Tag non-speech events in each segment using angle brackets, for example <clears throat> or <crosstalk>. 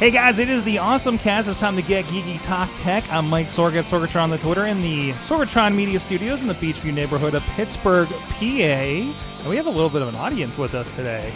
Hey guys, it is the Awesome Cast. It's time to get geeky talk tech. I'm Mike Sorg at Sorgatron on the Twitter in the Sorgatron Media Studios in the Beechview neighborhood of Pittsburgh, PA. And we have a little bit of an audience with us today.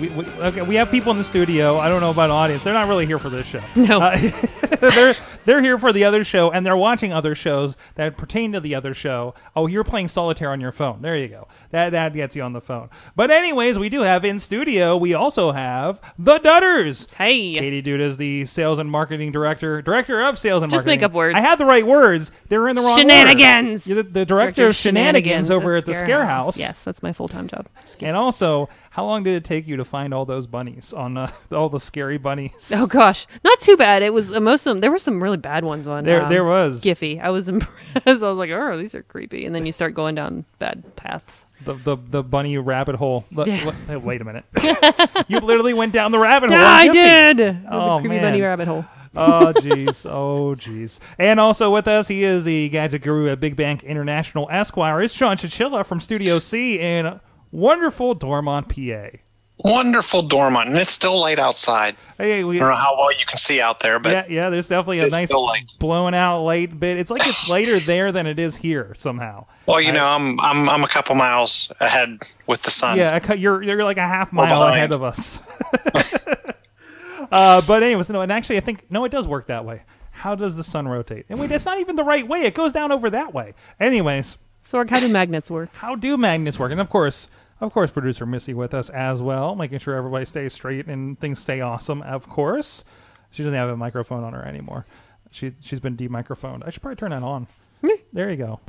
We, we, okay, we have people in the studio. I don't know about an audience. They're not really here for this show. <laughs> No. Uh, <laughs> they're they're here for the other show, and they're watching other shows that pertain to the other show. Oh, you're playing solitaire on your phone. There you go. That that gets you on the phone. But anyways, we do have in studio. We also have the Dutters. Hey. Katie Duda is the sales and marketing director, director of sales and marketing. Just marketing. make up words. I had the right words. They were in the wrong. Shenanigans. The, the director, of shenanigans, over at the Scare House. Yes, that's my full time job. And also, how long did it take you to find all those bunnies on uh, <laughs> all the scary bunnies? Oh gosh, not too bad. It was uh, most of them. There were some really bad ones on. There- um, there was. Giphy. I was <laughs> impressed. I was like, oh, these are creepy. And then you start going down bad paths. The the, the bunny rabbit hole. L- Yeah. l- wait a minute. <laughs> you literally went down the rabbit hole. I on Giphy. did. The Oh, creepy man. bunny rabbit hole. oh jeez, oh jeez. And also with us, he is the gadget guru at Big Bank International Esquire. It's Sean Chichilla from Studio C in wonderful Dormont, PA. Wonderful Dormont, and it's still light outside. Hey, we, I don't know how well you can see out there, but yeah, yeah. There's definitely a nice still light. blown out light bit. It's like it's later <sighs> there than it is here somehow. well, you know, I'm I'm I'm a couple miles ahead with the sun. Yeah, you're you're like a half mile ahead of us. <laughs> <laughs> uh, but anyways, no, and actually, I think no, it does work that way. How does the sun rotate? And wait, that's not even the right way. It goes down over that way. Anyways, Sorg, how do magnets work? how do magnets work? And of course, of course, producer Missy with us as well, making sure everybody stays straight and things stay awesome. Of course, she doesn't have a microphone on her anymore. She she's been demicrophoned. I should probably turn that on. there you go.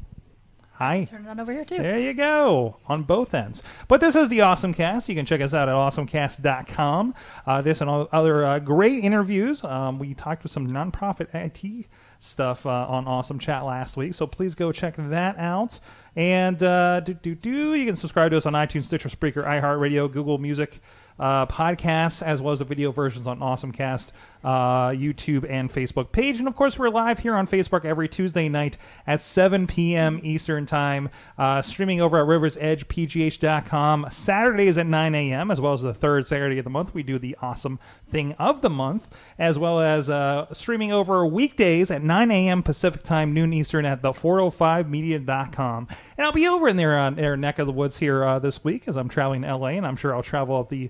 Hi. Turn it on over here too. There you go on both ends. But this is the Awesome Cast. You can check us out at awesomecast.com. Uh, this and all other uh, great interviews. Um, we talked with some nonprofit IT stuff uh, on Awesome Chat last week, so please go check that out. And uh, do do do. You can subscribe to us on iTunes, Stitcher, Spreaker, iHeartRadio, Google Music. Uh, podcasts as well as the video versions on AwesomeCast, uh, YouTube, and Facebook page. And of course, we're live here on Facebook every Tuesday night at 7 p.m. Eastern Time, uh, streaming over at riversedgepgh.com. Saturdays at 9 a.m., as well as the third Saturday of the month. We do the awesome thing of the month, as well as uh, streaming over weekdays at 9 a.m. Pacific Time, noon Eastern at the 405media.com. And I'll be over in there uh, their neck of the woods here uh, this week as I'm traveling to LA, and I'm sure I'll travel up the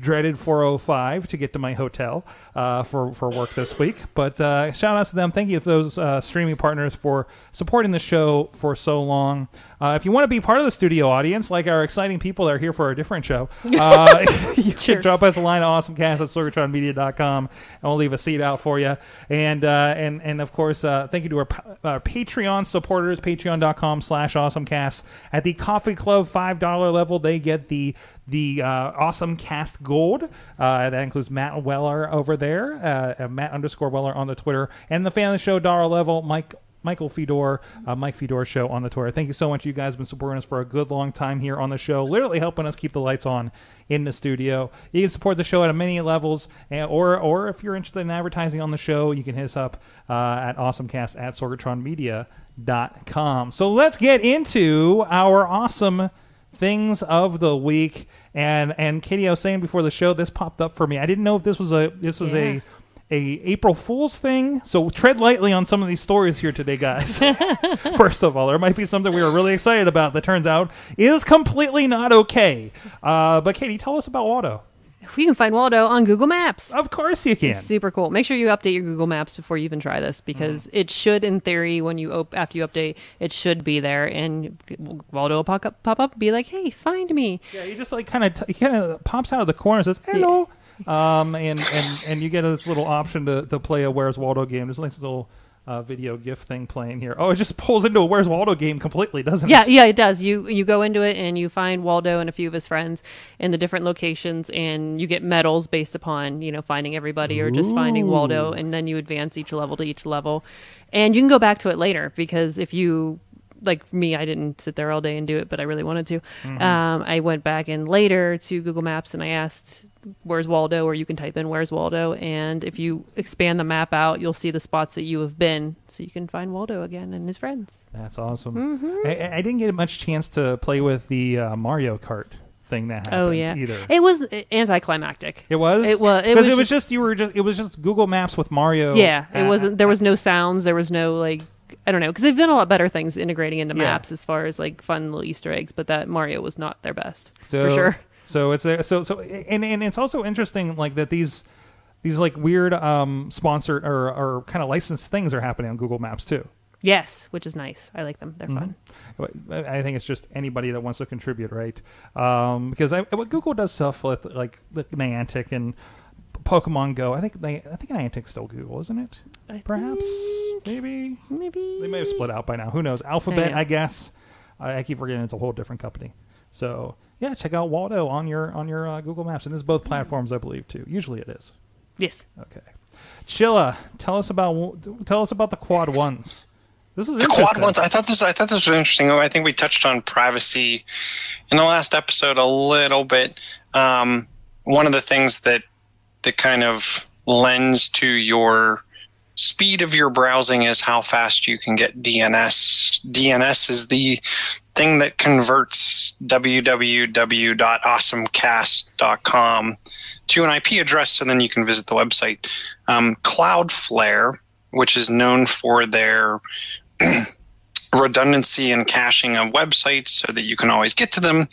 dreaded 405 to get to my hotel uh, for, for work this week. But uh, shout out to them. Thank you to those uh, streaming partners for supporting the show for so long. Uh, if you want to be part of the studio audience, like our exciting people that are here for a different show, <laughs> uh, <laughs> you can drop us a line at awesomecast at sorgatronmedia.com and we'll leave a seat out for you. And uh, and and of course, uh, thank you to our, our Patreon supporters, patreon.com slash awesomecast. At the Coffee Club $5 level, they get the the uh, awesome cast gold uh, that includes matt weller over there uh, matt underscore weller on the twitter and the fan of the show dollar level mike Michael Fedor, uh, Mike Fedor show on the Twitter. Thank you so much. You guys have been supporting us for a good long time here on the show, literally helping us keep the lights on in the studio. You can support the show at many levels, or or if you're interested in advertising on the show, you can hit us up uh, at awesomecast at sorgatronmedia.com. So let's get into our awesome things of the week. And and Katie, I was saying before the show, this popped up for me. I didn't know if this was a this was a Yeah. a April Fool's thing. So tread lightly on some of these stories here today, guys. <laughs> <laughs> First of all, there might be something we were really excited about that turns out is completely not okay. Uh, but Katie, tell us about Waldo. <laughs> You can find Waldo on Google Maps. Of course you can. It's super cool. Make sure you update your Google Maps before you even try this because Mm. it should, in theory, when you op- after you update, it should be there, and Waldo will pop up, pop up, be like, "Hey, find me." Yeah, he just like kind of t- he kind of pops out of the corner and says, "Hello." um, and, and and you get this little option to, to play a Where's Waldo game. Just like nice little uh, video GIF thing playing here. Oh, it just pulls into a Where's Waldo game completely, doesn't Yeah, it? yeah, it does. You you go into it and you find Waldo and a few of his friends in the different locations, and you get medals based upon you know finding everybody or just finding Waldo, and then you advance each level to each level, and you can go back to it later because if you like me, I didn't sit there all day and do it, but I really wanted to. Um, I went back in later to Google Maps and I asked, "Where's Waldo?" Or you can type in "Where's Waldo," and if you expand the map out, you'll see the spots that you have been, so you can find Waldo again and his friends. That's awesome. Mm-hmm. I, I didn't get much chance to play with the uh, Mario Kart thing that happened Oh yeah, either. it was anticlimactic. It was. It wa- it was it was just- just you were just it was just Google Maps with Mario. Yeah, it uh, wasn't. There was no sounds. There was no like. I don't know because they've done a lot better things integrating into Yeah. maps as far as like fun little Easter eggs, but that Mario was not their best so, for sure. <laughs> So it's a, so so and and it's also interesting like that these these like weird um sponsored or or kind of licensed things are happening on Google Maps too. Yes, which is nice. I like them. They're fun. I I think it's just anybody that wants to contribute, right? Um, because I, what Google does stuff with like like Niantic and Pokemon Go. I think they I think Niantic's still Google, isn't it? I Perhaps, think maybe maybe they may have split out by now. Who knows? Alphabet, Yeah. I guess. I, I keep forgetting it's a whole different company. So yeah, check out Waldo on your on your uh, Google Maps, and this is both platforms, I believe, too. Usually it is. Yes. Okay, Chilla, tell us about tell us about the quad <laughs> ones. This is The interesting. quad ones. I thought this. I thought this was interesting. Oh, I think we touched on privacy in the last episode a little bit. Um, one of the things that that kind of lends to your speed of your browsing is how fast you can get DNS. DNS is the thing that converts www.awesomecast.com to an IP address, so then you can visit the website. Um, Cloudflare, which is known for their <clears throat> redundancy and caching of websites so that you can always get to them,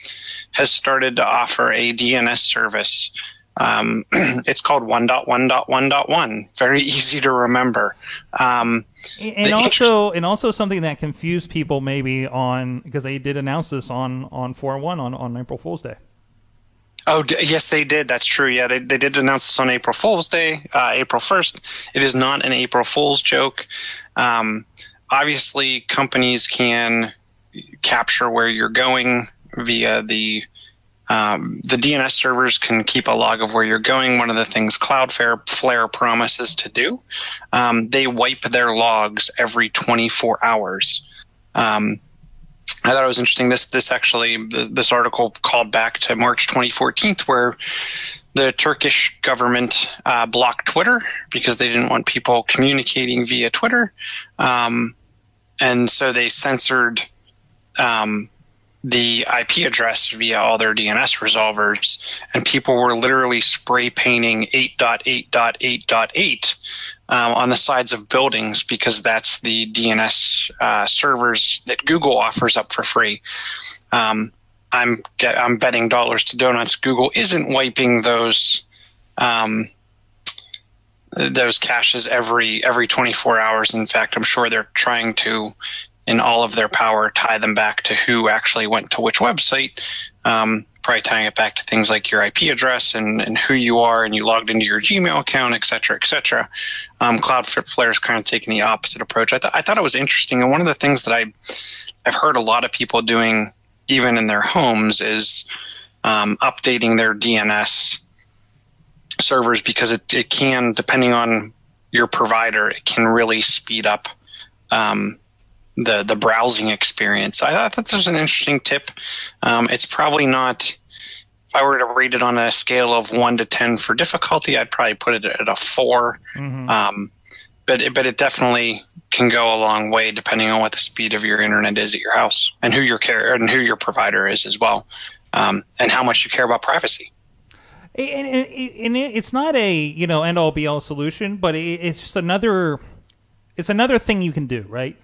has started to offer a DNS service. Um, <clears throat> it's called 1.1.1.1. Very <laughs> easy to remember. Um, and also and also something that confused people maybe on because they did announce this on on 4-1 on on April Fool's Day. Oh, d- yes, they did. That's true. Yeah, they, they did announce this on April Fool's Day, uh, April 1st. It is not an April Fool's joke. Um, obviously, companies can capture where you're going via the um, the DNS servers can keep a log of where you're going. One of the things Cloudflare Flare promises to do, um, they wipe their logs every 24 hours. Um, I thought it was interesting. This this actually this article called back to March 2014, where the Turkish government uh, blocked Twitter because they didn't want people communicating via Twitter, um, and so they censored um, the IP address via all their DNS resolvers, and people were literally spray painting 8.8.8.8 um, on the sides of buildings because that's the DNS uh, servers that Google offers up for free. Um, I'm I'm betting dollars to donuts. Google isn't wiping those um, those caches every every 24 hours. In fact, I'm sure they're trying to, in all of their power, tie them back to who actually went to which website. Um, probably tying it back to things like your IP address and, and who you are, and you logged into your Gmail account, et cetera, et cetera. Um, Cloudflare is kind of taking the opposite approach. I, th- I thought it was interesting, and one of the things that I I've heard a lot of people doing, even in their homes, is um, updating their DNS servers because it, it can, depending on your provider, it can really speed up um, the the browsing experience. I thought that was an interesting tip. Um, it's probably not. If I were to rate it on a scale of one to ten for difficulty, I'd probably put it at a 4 Um, but it, but it definitely can go a long way depending on what the speed of your internet is at your house and who your care and who your provider is as well, um, and how much you care about privacy. and, and, and it's not a you know end all be all solution, but it's just another it's another thing you can do, right?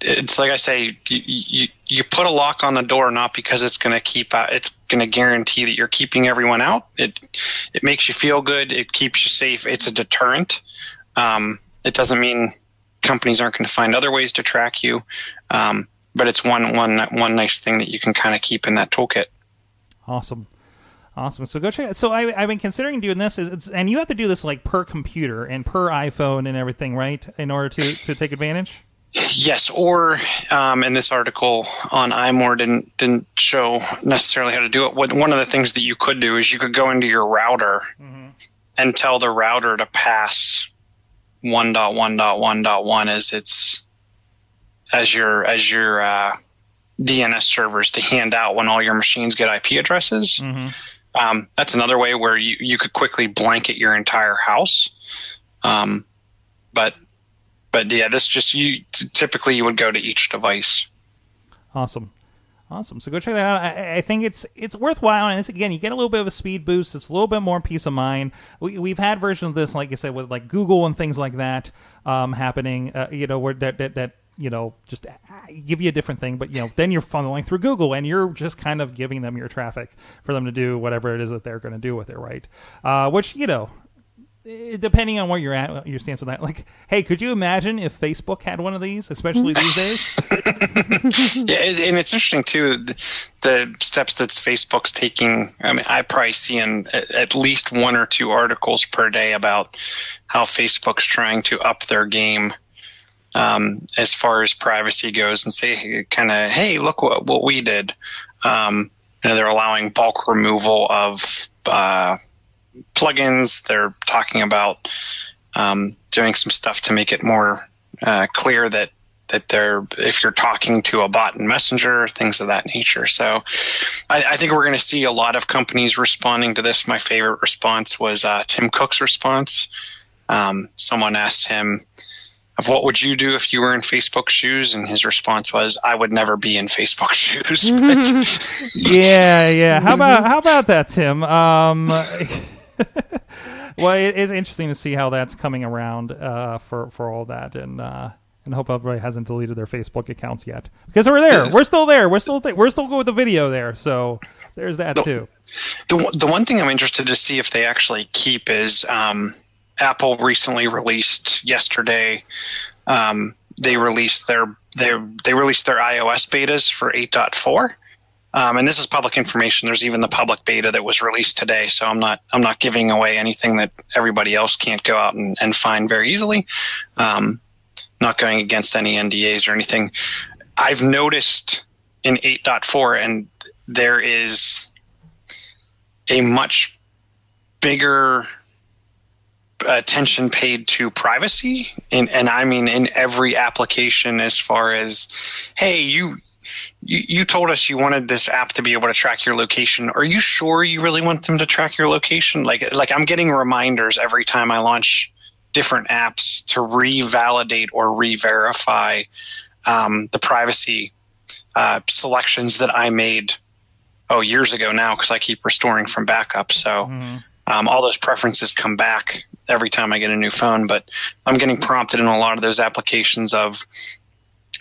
It's like I say, you, you, you put a lock on the door not because it's going to keep out, it's going to guarantee that you're keeping everyone out. It it makes you feel good. It keeps you safe. It's a deterrent. Um, it doesn't mean companies aren't going to find other ways to track you, um, but it's one one one nice thing that you can kind of keep in that toolkit. Awesome. Awesome. So go check it. So I, I've been considering doing this, is and you have to do this like per computer and per iPhone and everything, right? In order to to take advantage. Yes, or um, in this article on iMore didn't didn't show necessarily how to do it. What, one of the things that you could do is you could go into your router and tell the router to pass 1.1.1.1 as its as your as your uh, DNS servers to hand out when all your machines get IP addresses. Um, that's another way where you, you could quickly blanket your entire house. Um, but but yeah, this just you typically you would go to each device. Awesome. Awesome. So go check that out. I, I think it's it's worthwhile, and it's, again, you get a little bit of a speed boost. It's a little bit more peace of mind. We, we've had versions of this, like you said, with like Google and things like that um, happening. Uh, you know, where that, that that you know just uh, give you a different thing, but you know, then you're funneling through Google, and you're just kind of giving them your traffic for them to do whatever it is that they're going to do with it, right? Uh, which you know, depending on where you're at, your stance on that. Like, hey, could you imagine if Facebook had one of these, especially these days? <laughs> <laughs> Yeah, and and it's interesting too the, the steps that Facebook's taking. I mean, I probably see in at at least one or two articles per day about how Facebook's trying to up their game um, as far as privacy goes, and say kind of, hey, look what what we did. Um, you know, they're allowing bulk removal of uh, plugins. They're talking about um, doing some stuff to make it more uh, clear that that they're if you're talking to a bot in Messenger, things of that nature. So, I, I think we're going to see a lot of companies responding to this. My favorite response was uh, Tim Cook's response. Um, someone asked him, "Of what would you do if you were in Facebook shoes?" And his response was, "I would never be in Facebook <laughs> shoes." <laughs> Yeah, yeah. How about how about that, Tim? Um, <laughs> well, it, it's interesting to see how that's coming around uh, for for all that, and uh, and hope everybody hasn't deleted their Facebook accounts yet because we're there. We're still there. We're still th- we're still good with the video there. So there's that No. too. The, one- the one thing I'm interested to see if they actually keep is um, Apple recently released yesterday. Um, they released their they they released their iOS betas for 8.4. Um, and this is public information. There's even the public beta that was released today. So I'm not I'm not giving away anything that everybody else can't go out and, and find very easily. Um, not going against any NDAs or anything. I've noticed in 8.4, and there is a much bigger attention paid to privacy and, and i mean in every application as far as hey you, you you told us you wanted this app to be able to track your location are you sure you really want them to track your location like like i'm getting reminders every time i launch different apps to revalidate or re-verify um, the privacy uh, selections that i made oh years ago now because I keep restoring from backup. So um, all those preferences come back every time I get a new phone. But I'm getting prompted in a lot of those applications of,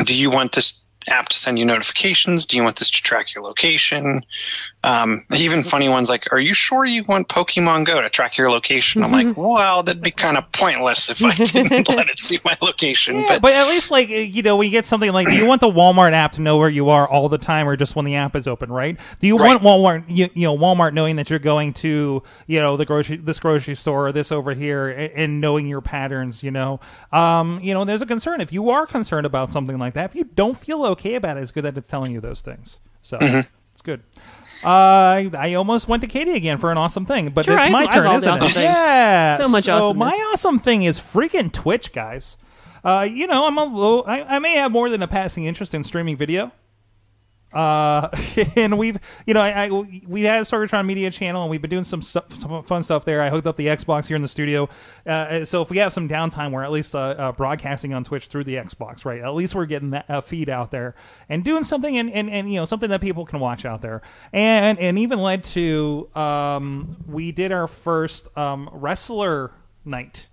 do you want this app to send you notifications? Do you want this to track your location? Um, even funny ones like, are you sure you want Pokemon Go to track your location? I'm like, well, that'd be kind of pointless if I <laughs> didn't let it see my location. Yeah, but but at least like you know, when you get something like, do you want the Walmart app to know where you are all the time, or just when the app is open? Right? Do you Right. want Walmart, you, you know, Walmart knowing that you're going to, you know, the grocery, this grocery store, or this over here, and, and knowing your patterns? You know, um, you know, there's a concern if you are concerned about something like that. If you don't feel okay about it, it's good that it's telling you those things. So it's good. Uh, I, I almost went to Katie again for an awesome thing, but Sure, it's I- my I turn, the isn't it? things. Yeah, So much so awesomeness. my awesome thing is freaking Twitch, guys. Uh, you know, I'm a little. I, I may have more than a passing interest in streaming video. Uh, <laughs> and we've, you know, I, I we had a Sorgatron Media channel, and we've been doing some, some fun stuff there. I hooked up the Xbox here in the studio, uh, so if we have some downtime, we're at least uh, uh, broadcasting on Twitch through the Xbox, right? At least we're getting that uh, feed out there and doing something, and, and, and you know, something that people can watch out there, and and even led to um, we did our first um, wrestler night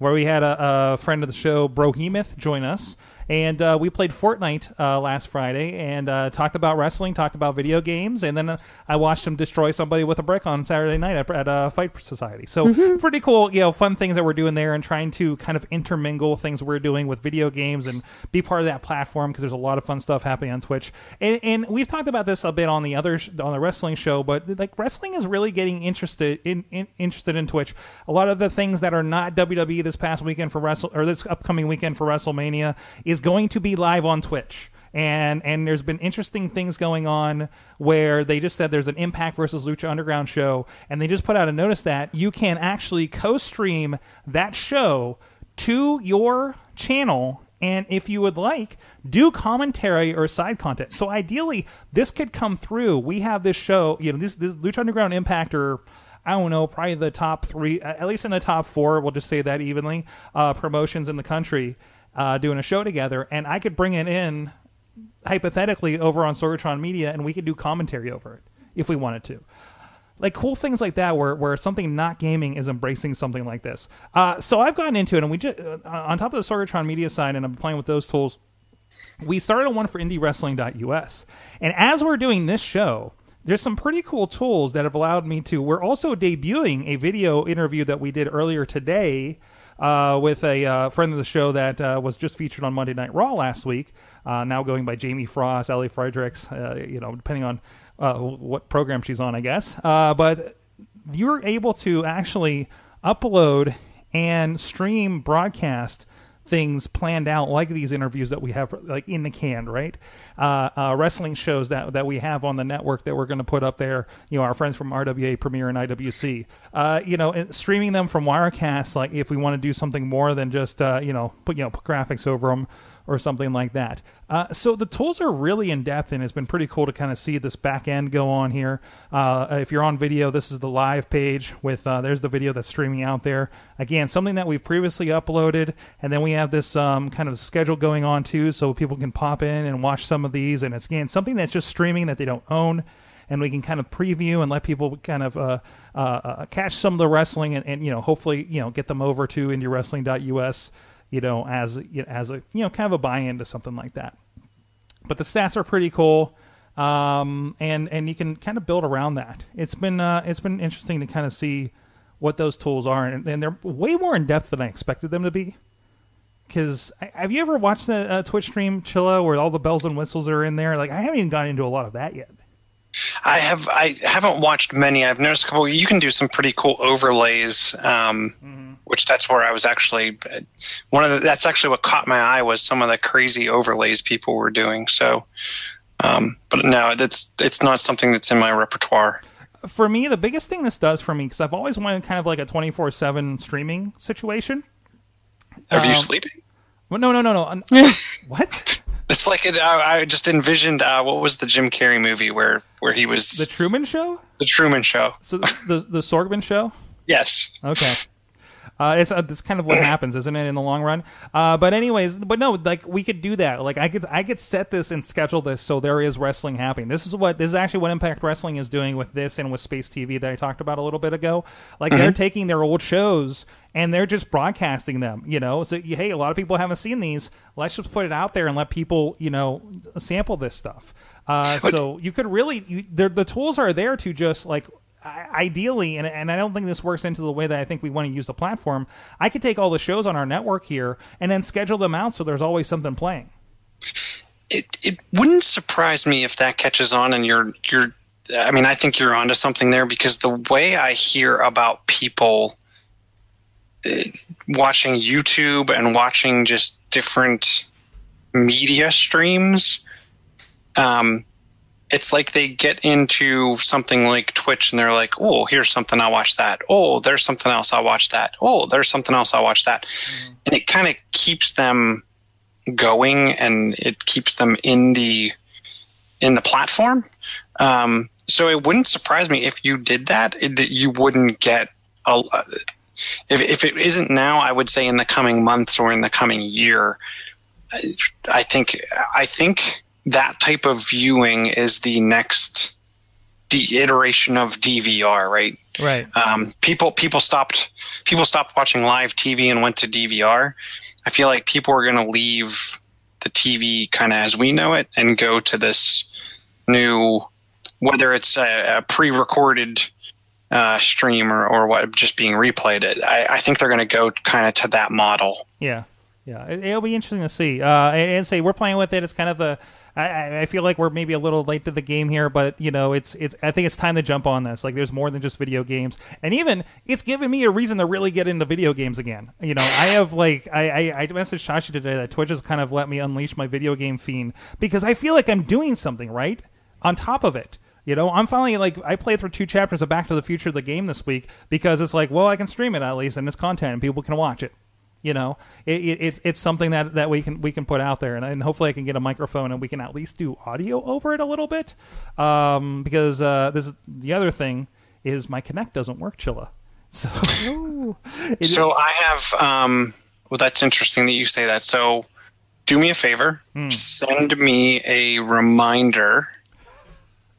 where we had a, a friend of the show, Brohemoth, join us. And uh, we played Fortnite uh, last Friday and uh, talked about wrestling, talked about video games, and then uh, I watched him destroy somebody with a brick on Saturday night at, at uh, Fight Society. So pretty cool, you know, fun things that we're doing there and trying to kind of intermingle things we're doing with video games and be part of that platform because there's a lot of fun stuff happening on Twitch. And, and we've talked about this a bit on the other sh- on the wrestling show, but like wrestling is really getting interested in, in interested in Twitch. A lot of the things that are not WWE this past weekend for Wrestle or this upcoming weekend for WrestleMania is going to be live on Twitch. And and there's been interesting things going on where they just said there's an Impact versus Lucha Underground show, and they just put out a notice that you can actually co-stream that show to your channel. And if you would like do commentary or side content. So ideally this could come through. We have this show you know this this lucha underground impact or i don't know probably the top three at least in the top four we'll just say that evenly uh, promotions in the country uh, doing a show together and i could bring it in hypothetically over on sorgatron media and we could do commentary over it if we wanted to. Like cool things like that where, where something not gaming is embracing something like this. Uh, so i've gotten into it and we just uh, on top of the sorgatron media side and i'm playing with those tools we started one for indiewrestling.us and as we're doing this show there's some pretty cool tools that have allowed me to we're also debuting a video interview that we did earlier today uh, with a uh, friend of the show that uh, was just featured on Monday Night Raw last week. Uh, now going by Jamie Frost, Ellie Fredericks, uh, you know, depending on uh, what program she's on, I guess. But you're able to actually upload and stream broadcast things planned out like these interviews that we have like in the can right? Uh, uh, wrestling shows that that we have on the network that we're going to put up there you know our friends from rwa premiere and iwc uh, you know streaming them from wirecast like if we want to do something more than just uh, you know put you know put graphics over them or something like that. Uh, so the tools are really in depth, and it's been pretty cool to kind of see this back end go on here. Uh, if you're on video, this is the live page with uh, there's the video that's streaming out there. Again, something that we've previously uploaded, and then we have this um, kind of schedule going on too, so people can pop in and watch some of these. And it's again something that's just streaming that they don't own. And we can kind of preview and let people kind of uh, uh, uh, catch some of the wrestling, and, and you know, hopefully, you know, get them over to indiewrestling.us you know, as you know, as a you know, kind of a buy-in to something like that. But the stats are pretty cool, um, and and you can kind of build around that. It's been uh, it's been interesting to kind of see what those tools are, and, and they're way more in depth than I expected them to be. Because have you ever watched the uh, Twitch stream Chilla where all the bells and whistles are in there? Like I haven't even gotten into a lot of that yet. I have I haven't watched many. I've noticed a couple. You can do some pretty cool overlays, um, which that's where I was actually one of the. That's actually what caught my eye was some of the crazy overlays people were doing. So, um, but no, that's it's not something that's in my repertoire. For me, the biggest thing this does for me because I've always wanted kind of like a twenty four seven streaming situation. Are you Um, sleeping? Well, no, no, no, no. Uh, <laughs> what? It's like it, I, I just envisioned. Uh, what was the Jim Carrey movie where where he was The the, Truman Show? The Truman Show? So the the Sorgman Show? Yes. Okay. Uh, it's uh, that's kind of what <coughs> happens, isn't it, in the long run? Uh, but anyways, but no, like we could do that. Like I could, I could set this and schedule this so there is wrestling happening. This is what this is actually what Impact Wrestling is doing with this and with Space TV that I talked about a little bit ago. Like they're taking their old shows and they're just broadcasting them. You know, so hey, a lot of people haven't seen these. Let's just put it out there and let people, you know, sample this stuff. Uh, so you could really, you, the the tools are there to just like ideally, and, and I don't think this works into the way that I think we want to use the platform. I could take all the shows on our network here and then schedule them out so there's always something playing. it it wouldn't surprise me if that catches on and you're you're I mean I think you're onto something there because the way I hear about people uh, watching YouTube and watching just different media streams um it's like they get into something like Twitch and they're like, "Oh, here's something I'll watch that. Oh, there's something else I'll watch that. Oh, there's something else I'll watch that." And it kind of keeps them going and it keeps them in the in the platform. Um, so it wouldn't surprise me if you did that. That you wouldn't get a. If if it isn't now, I would say in the coming months or in the coming year. I think I think that type of viewing is the next the iteration of DVR, right? Right. um, people people stopped people stopped watching live TV and went to DVR. I feel like people are going to leave the TV kind of as we know it and go to this new, whether it's a, a pre-recorded uh, stream or, or what, just being replayed. It. I, I think they're going to go kind of to that model. Yeah, yeah, it, it'll be interesting to see. Uh, and, and say we're playing with it. It's kind of a. I- I, feel like we're maybe a little late to the game here, but you know, it's it's. I think it's time to jump on this. Like, there's more than just video games, and even it's given me a reason to really get into video games again. You know, I have like I I, I messaged Shashi today that Twitch has kind of let me unleash my video game fiend because I feel like I'm doing something right on top of it. You know, I'm finally like I played through two chapters of Back to the Future the game this week because it's like, well, I can stream it at least and it's content and people can watch it. You know, it, it, it's it's something that, that we can we can put out there, and, and hopefully I can get a microphone and we can at least do audio over it a little bit. Um, because uh, this is the other thing is my Kinect doesn't work, Chilla. <laughs> So, it- So I have. Um, well, that's interesting that you say that. So, do me a favor. Hmm. Send me a reminder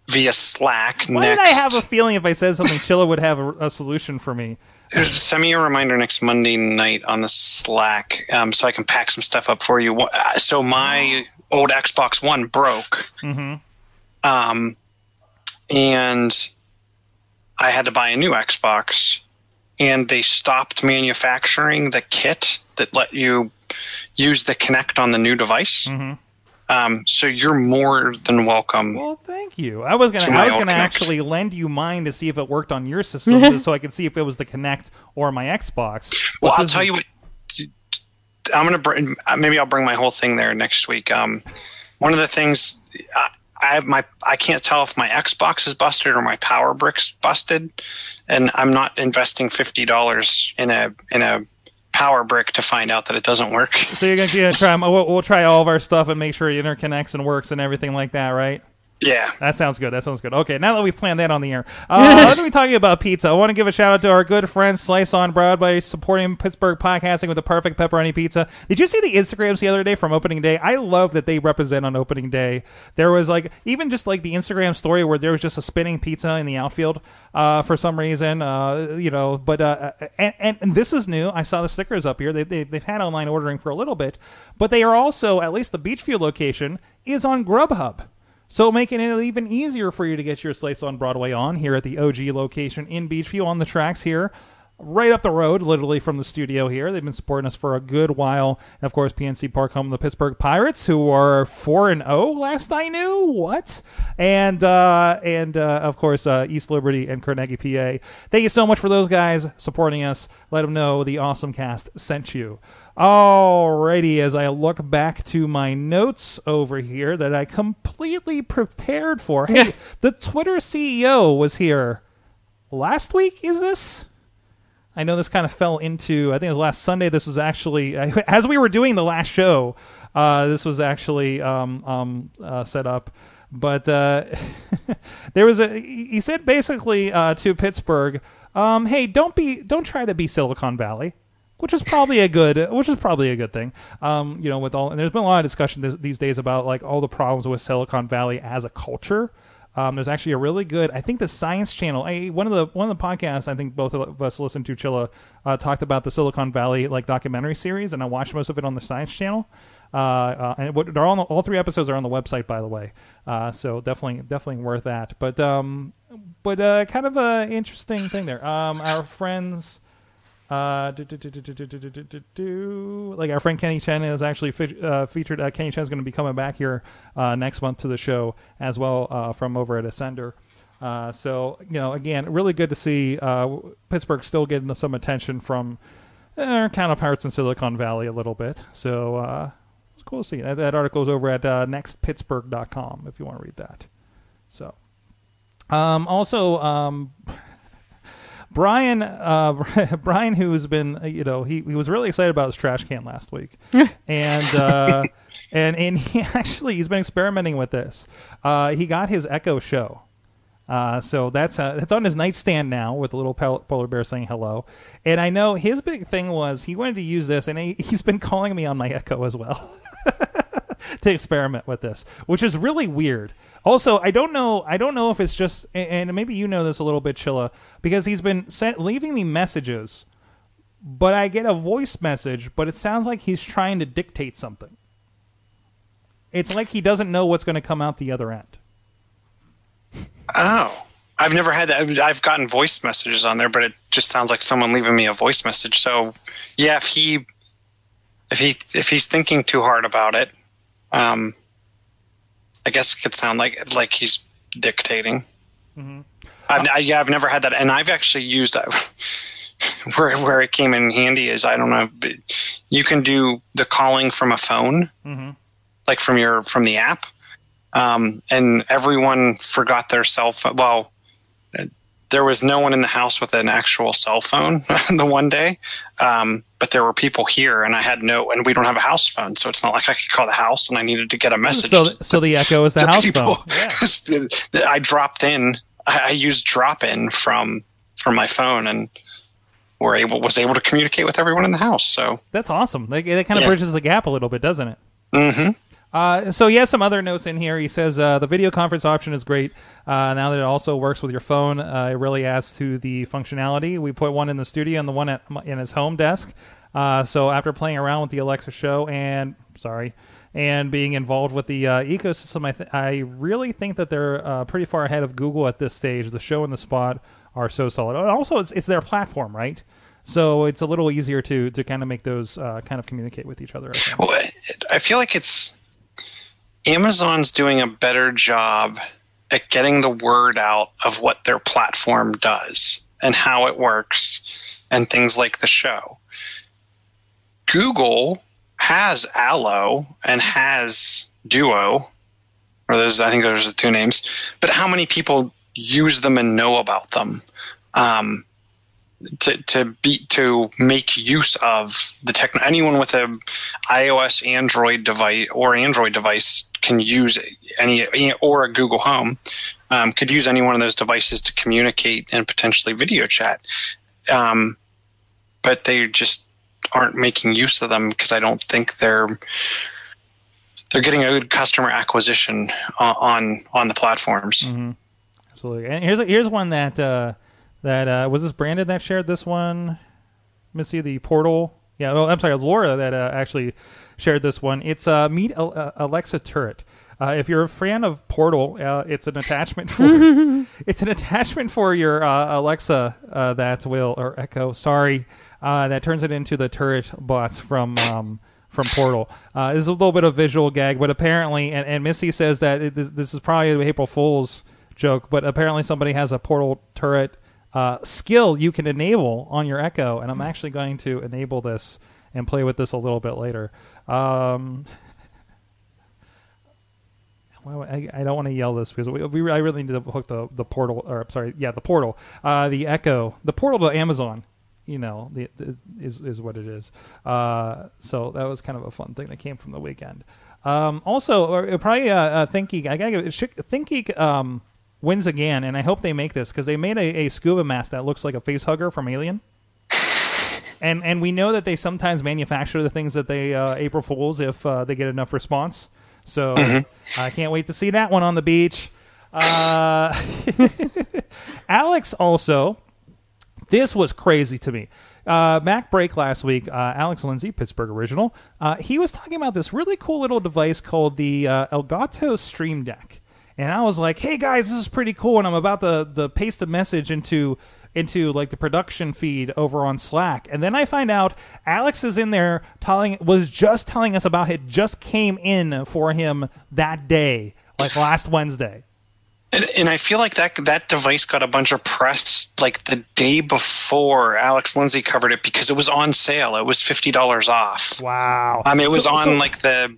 via Slack. why next, did I have a feeling if I said something, Chilla would have a, a solution for me? Send me a reminder next Monday night on the Slack, um, so I can pack some stuff up for you. Uh, So my old Xbox One broke, um, and I had to buy a new Xbox, and they stopped manufacturing the kit that let you use the Kinect on the new device. Um, so you're more than welcome. Well, thank you. I was gonna, To I was gonna Kinect. actually lend you mine to see if it worked on your system, <laughs> so I could see if it was the Kinect or my Xbox. Well, I'll tell is- you what. I'm gonna bring. uh, Maybe I'll bring my whole thing there next week. Um, one of the things I, I have my I can't tell if my Xbox is busted or my Power Brick's busted, and I'm not investing fifty dollars in a in a Power Brick to find out that it doesn't work. So you're you're gonna try. We'll, we'll try all of our stuff and make sure it interconnects and works and everything like that, right? Yeah. That sounds good. That sounds good. Okay, now that we've planned that on the air, uh, <laughs> let me be talking about pizza. I want to give a shout out to our good friend Slice on Broadway supporting Pittsburgh podcasting with the perfect pepperoni pizza. Did you see the Instagrams the other day from opening day? I love that they represent on opening day. There was like even just like the Instagram story where there was just a spinning pizza in the outfield uh, for some reason. Uh, you know, but uh, and, and and this is new. I saw the stickers up here. They, they they've had online ordering for a little bit, but they are also at least the Beechview location is on Grubhub. So making it even easier for you to get your Slice on Broadway on here at the OG location in Beechview on the tracks here. Right up the road, literally from the studio here. They've been supporting us for a good while. And of course, PNC Park home the Pittsburgh Pirates, who are four and zero last I knew. What? And uh, and uh, of course, uh, East Liberty and Carnegie, PA. Thank you so much for those guys supporting us. Let them know the awesome cast sent you. Alrighty, as I look back to my notes over here that I completely prepared for. Hey, the Twitter CEO was here last week. Is this? I know this kind of fell into. I think it was last Sunday. This was actually <laughs> as we were doing the last show. Uh, this was actually um, um, uh, set up, but uh, <laughs> there was a. He said basically uh, to Pittsburgh, um, "Hey, don't be, don't try to be Silicon Valley." Which is probably a good, which is probably a good thing. Um, you know, with all, and there's been a lot of discussion this, these days about like all the problems with Silicon Valley as a culture. Um, there's actually a really good. I think the Science Channel. I, one of the one of the podcasts I think both of us listened to. Chilla uh, talked about the Silicon Valley like documentary series, and I watched most of it on the Science Channel. Uh, uh, and what, they're all, all three episodes are on the website, by the way. Uh, so definitely definitely worth that. But um, but uh, kind of a interesting thing there. Um, our friends. Like our friend Kenny Chen is actually fe- uh, featured. Uh, Kenny Chen is going to be coming back here next month to the show as well from over at Ascender. so you know, again, really good to see Pittsburgh still getting some attention from uh, kind of Hearts in Silicon Valley a little bit. So it's cool to see. That, that article is over at nextpittsburgh.com if you want to read that. So um, also. Um, Brian, uh, <laughs> Brian, who's been, uh, you know, he, he was really excited about his trash can last week, <laughs> and uh, and and he <laughs> actually he's been experimenting with this. Uh, he got his Echo Show. Uh, so that's uh, that's on his nightstand now with a little polar bear saying hello. And I know his big thing was he wanted to use this, and he, he's been calling me on my Echo as well to experiment with this, which is really weird. Also, I don't know. I don't know if it's just, and maybe you know this a little bit, Chilla, because he's been sent, leaving me messages, but I get a voice message, but it sounds like he's trying to dictate something. It's like he doesn't know what's going to come out the other end. Oh, I've never had that. I've gotten voice messages on there, but it just sounds like someone leaving me a voice message. So, yeah, if he if he if he's thinking too hard about it, um, I guess it could sound like like he's dictating. I've I, yeah, I've never had that, and I've actually used <laughs> where where it came in handy is I don't know, but you can do the calling from a phone, like from your from the app um, and everyone forgot their cell phone. Well, uh, there was no one in the house with an actual cell phone <laughs> the one day, um, but there were people here, and I had no, and we don't have a house phone, so it's not like I could call the house, and I needed to get a message. So, to- so the <laughs> Echo is the house people. phone. <laughs> I dropped in. I, I used drop in from from my phone, and were able was able to communicate with everyone in the house. So That's awesome. Like, that kind of Yeah. bridges the gap a little bit, doesn't it? Mm-hmm. Uh, so he has some other notes in here. He says uh, the video conference option is great. Uh, now that it also works with your phone, uh, it really adds to the functionality. We put one in the studio and the one at, in his home desk. Uh, so after playing around with the Alexa show and sorry, and being involved with the uh, ecosystem, I, th- I really think that they're pretty far ahead of Google at this stage. The show and the spot are so solid. And Also, it's, it's their platform, right? So it's a little easier to to kind of make those kind of communicate with each other. I. Well, I feel like it's Amazon's doing a better job at getting the word out of what their platform does and how it works and things like the show. Google has Allo and has Duo, or those I think those are the two names. But how many people use them and know about them? Um, to to be to make use of the tech. Anyone with a iOS, Android device or Android device can use any or a Google Home um, could use any one of those devices to communicate and potentially video chat. Um, but they just aren't making use of them because I don't think they're they're getting a good customer acquisition on on, on the platforms. Absolutely. And here's here's one that uh, that uh, was this Brandon that shared this one. Let me see the portal. Yeah, oh, I'm sorry, it was Laura that uh, actually shared this one. It's uh, Meet uh, Alexa Turret. Uh, if you're a fan of Portal, uh, it's an attachment for <laughs> it's an attachment for your uh, Alexa uh, that will or Echo. Sorry, uh, that turns it into the turret bots from um, from Portal. Uh, this is a little bit of visual gag, but apparently, and, and Missy says that it, this, this is probably an April Fool's joke, but apparently somebody has a Portal turret uh, skill you can enable on your Echo, and I'm actually going to enable this and play with this a little bit later. Um, <laughs> well, I, I don't want to yell this because we, we I really need to hook the, the portal or I'm sorry yeah the portal. Uh, the Echo the portal to Amazon you know the, the is is what it is. Uh, so that was kind of a fun thing that came from the weekend. Um, also or probably uh, uh, ThinkGeek I gotta give it- um, wins again and I hope they make this because they made a, a scuba mask that looks like a face hugger from Alien <laughs> and and we know that they sometimes manufacture the things that they uh, April Fools if uh, they get enough response. So I can't wait to see that one on the beach. Uh, <laughs> Alex also, this was crazy to me. Uh, Mac Break last week, uh, Alex Lindsay, Pittsburgh original, uh, he was talking about this really cool little device called the uh, Elgato Stream Deck. And I was like, "Hey guys, this is pretty cool." And I'm about to, to paste a message into into like the production feed over on Slack, and then I find out Alex is in there telling was just telling us about it just came in for him that day, like last Wednesday. And, and I feel like that that device got a bunch of press like the day before Alex Lindsay covered it because it was on sale. It was fifty dollars off. Wow! I mean, it was So- on so- like the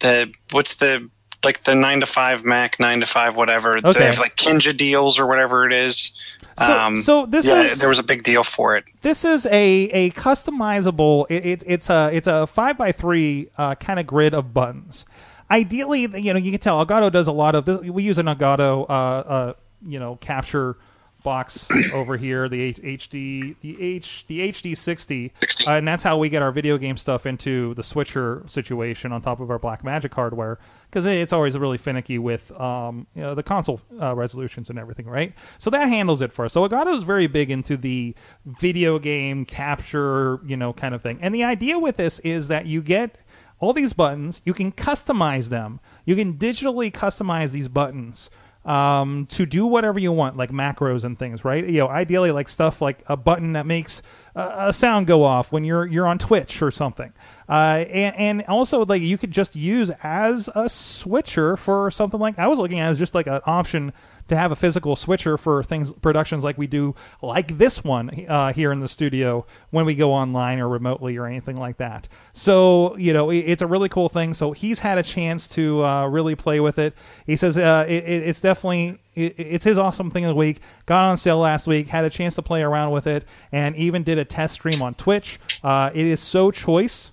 the what's the like the nine to five Mac nine to five whatever. Okay. They have like Kinja deals or whatever it is. Um, So- so this yeah, is- there was a big deal for it. this is a a customizable. It, it, it's a it's a five by three uh, kind of grid of buttons. Ideally, you know, you can tell Elgato does a lot of this. We use an Elgato, uh, uh, you know, capture box <coughs> over here, the H- HD, the H, the HD sixty, 60. uh, and that's how we get our video game stuff into the switcher situation on top of our Black Magic hardware because it's always really finicky with um, you know, the console uh, resolutions and everything, right? So that handles it for us. So Elgato is very big into the video game capture, you know, kind of thing. And the idea with this is that you get all these buttons. You can customize them. You can digitally customize these buttons um, to do whatever you want, like macros and things, right? You know, ideally, like stuff like a button that makes a, sound go off when you're you're on Twitch or something, uh, and, and also like you could just use as a switcher for something like I was looking at as just like an option to have a physical switcher for things productions like we do like this one uh, here in the studio when we go online or remotely or anything like that. So you know it's a really cool thing. So he's had a chance to uh, really play with it. He says uh, it, it- it's definitely it's his awesome thing of the week. Got on sale last week had a chance to play around with it and even did a test stream on twitch. Uh, it is so choice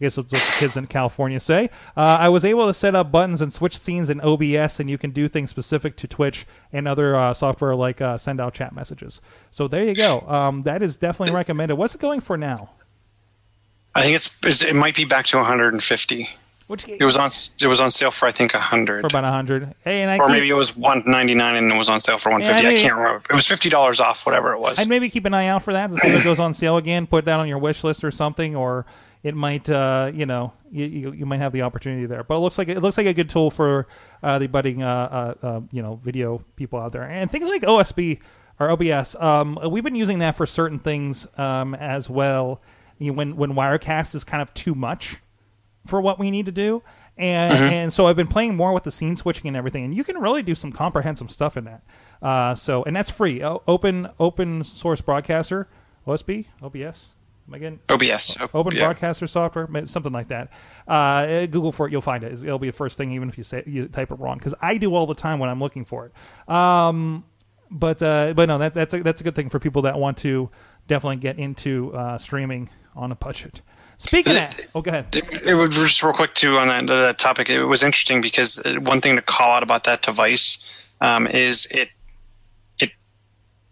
I guess that's what the kids in California say. Uh, I was able to set up buttons and switch scenes in OBS, and you can do things specific to Twitch and other uh, software like uh, send out chat messages. So there you go. Um, that is definitely recommended. What's it going for now? I think it's, it's it might be back to 150. Which It was on it was on sale for I think 100. for about hundred. Hey, and I or keep- maybe it was 199 and it was on sale for 150. Yeah, I mean- I can't remember. It was fifty dollars off, whatever it was. I'd maybe keep an eye out for that to see if it goes on sale again. Put that on your wish list or something, or it might, uh, you know, you, you, you might have the opportunity there. But it looks like it looks like a good tool for uh, the budding, uh, uh, uh, you know, video people out there, and things like OSB or OBS. Um, we've been using that for certain things um, as well. You know, when when Wirecast is kind of too much for what we need to do. And and so I've been playing more with the scene switching and everything, and you can really do some comprehensive stuff in that. Uh, so and that's free. O- open open source broadcaster, OSB, OBS. Am I getting OBS. open yeah. broadcaster software, something like that. Uh, Google for it, you'll find it. It'll be the first thing, even if you say you type it wrong, because I do all the time when I'm looking for it. Um, but uh, but no, that, that's a, that's a good thing for people that want to definitely get into uh, streaming on a budget. Speaking of that, oh, go ahead. It, it was just real quick too on that, that topic. It was interesting because uh, one thing to call out about that device um, is it it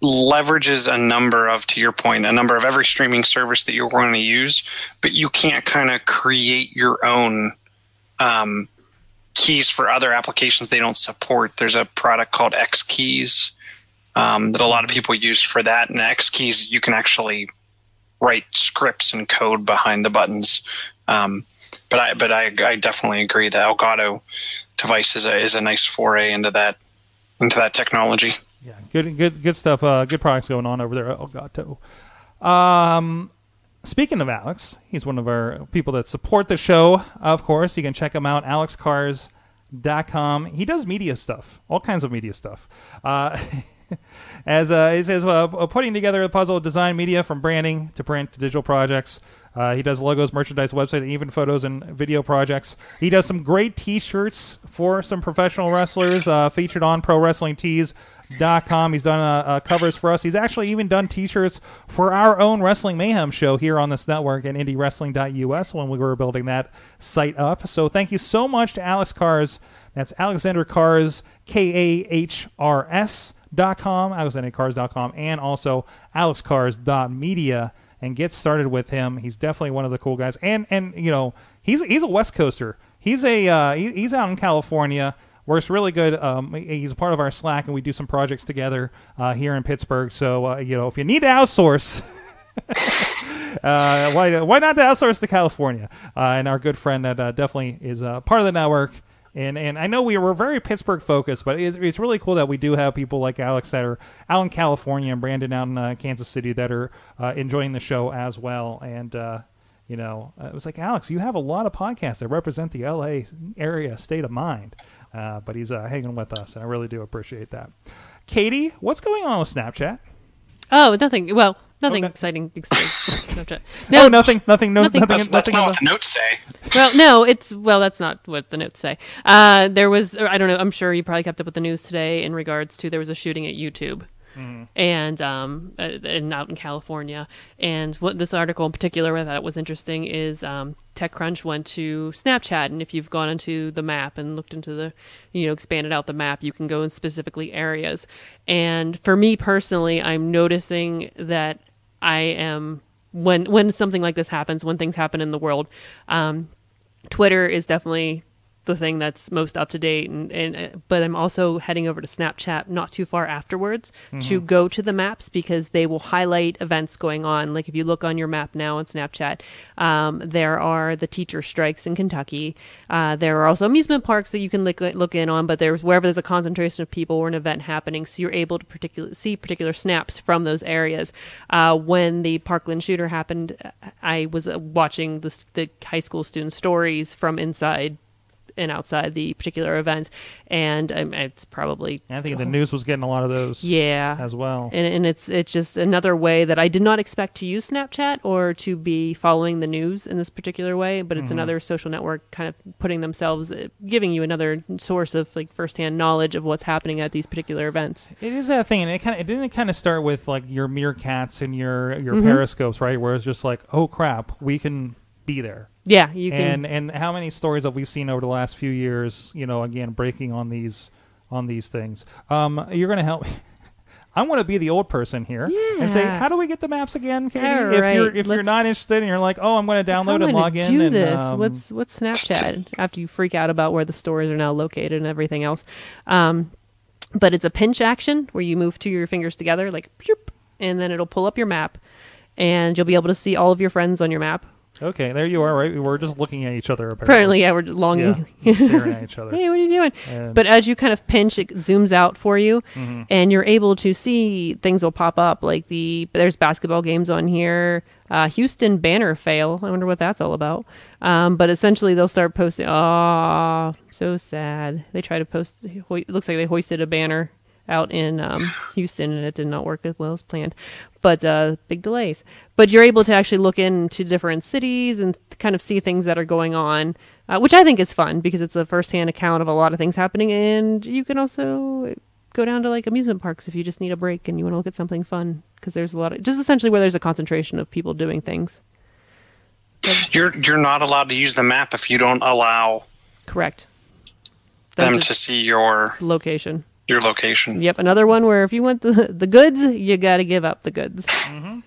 leverages a number of, to your point, a number of every streaming service that you're going to use, but you can't kind of create your own um, keys for other applications they don't support. There's a product called X Keys um, that a lot of people use for that, and X Keys you can actually write scripts and code behind the buttons. Um, but I but I, I definitely agree that Elgato device is a is a nice foray into that into that technology. Yeah, good, good, good stuff. Uh, good products going on over there at Elgato. Um, speaking of Alex, he's one of our people that support the show. Of course, you can check him out, alexkahrs.com. He does media stuff, all kinds of media stuff. Uh, <laughs> as uh, he says, uh, putting together a puzzle of design media from branding to print to digital projects. Uh, he does logos, merchandise, website, even photos and video projects. He does some great T-shirts for some professional wrestlers, uh, featured on ProWrestlingTees.com. He's done uh, uh, covers for us. He's actually even done T-shirts for our own Wrestling Mayhem show here on this network at IndieWrestling.us when we were building that site up. So thank you so much to Alex Kahrs. That's Alexander Kahrs, K A H R S dot com, alexanderkahrs.com, and also alexkahrs.media and get started with him. He's definitely one of the cool guys. And and you know, he's he's a West Coaster. He's a uh, he, he's out in California. Works really good. Um, he's a part of our Slack, and we do some projects together uh, here in Pittsburgh. So uh, you know, if you need to outsource, <laughs> uh, why why not to outsource to California? Uh, and our good friend that uh, definitely is uh, part of the network. And and I know we were very Pittsburgh focused, but it's, it's really cool that we do have people like Alex that are out in California and Brandon out in Kansas City that are enjoying the show as well. And you know, it was like Alex, you have a lot of podcasts that represent the LA area state of mind. Uh, but he's uh, hanging with us, and I really do appreciate that. Katie, what's going on with Snapchat? Oh, nothing. Well, nothing Okay. exciting. exciting. <laughs> Snapchat. No, No, oh, nothing, nothing, no, Nothing. nothing, That's, that's nothing. not what the- the notes say. well, no, it's well, that's not what the notes say. Uh, there was, I don't know. I'm sure you probably kept up with the news today in regards to there was a shooting at YouTube, and um, uh, and out in California. And what this article in particular I thought was interesting is um, TechCrunch went to Snapchat, and if you've gone into the map and looked into the, you know, expanded out the map, you can go in specifically areas. And for me personally, I'm noticing that I am when when something like this happens, when things happen in the world, um, Twitter is definitely the thing that's most up to date and, and uh, but I'm also heading over to Snapchat not too far afterwards to go to the maps because they will highlight events going on. Like if you look on your map now on Snapchat um, there are the teacher strikes in Kentucky. Uh, there are also amusement parks that you can look, look in on but there's wherever there's a concentration of people or an event happening so you're able to particular, see particular snaps from those areas. Uh, when the Parkland shooter happened I was uh, watching the, the high school student stories from inside and outside the particular event, and um, it's probably I think the news was getting a lot of those yeah as well. and, and it's it's just another way that I did not expect to use Snapchat or to be following the news in this particular way. But it's another social network kind of putting themselves, uh, giving you another source of like firsthand knowledge of what's happening at these particular events. It is that thing, and it kind of it didn't kind of start with like your meerkats and your your Mm-hmm. periscopes, right? Where it's just like, oh crap, we can be there. Yeah, you can. and and how many stories have we seen over the last few years? You know, again, breaking on these on these things. Um, you're going to help. I'm going to be the old person here and say, how do we get the maps again, Katie? All if right, you're if you're not interested and you're like, oh, I'm going to download and log in. Do and, this. um, what's what's Snapchat? After you freak out about where the stores are now located and everything else, um, but it's a pinch action where you move two of your fingers together, like, and then it'll pull up your map, and you'll be able to see all of your friends on your map. Okay? There you are. Right, we're just looking at each other. Apparently, yeah, we're just longing. yeah, <laughs> just staring at each other. hey, what are you doing? And- But as you kind of pinch, it zooms out for you, Mm-hmm. and you're able to see things will pop up. Like the there's basketball games on here. Uh, Houston banner fail. I wonder what that's all about. Um, but essentially, they'll start posting. Oh, so sad. They try to post. Ho- it looks like they hoisted a banner out in um, Houston, and it did not work as well as planned. But uh, big delays. But you're able to actually look into different cities and kind of see things that are going on, uh, which I think is fun because it's a firsthand account of a lot of things happening. And you can also go down to like amusement parks if you just need a break and you want to look at something fun because there's a lot of just essentially where there's a concentration of people doing things. You're you're not allowed to use the map if you don't allow Correct. them to see your location. Your location. Yep, another one where if you want the <laughs> the goods, you got to give up the goods. A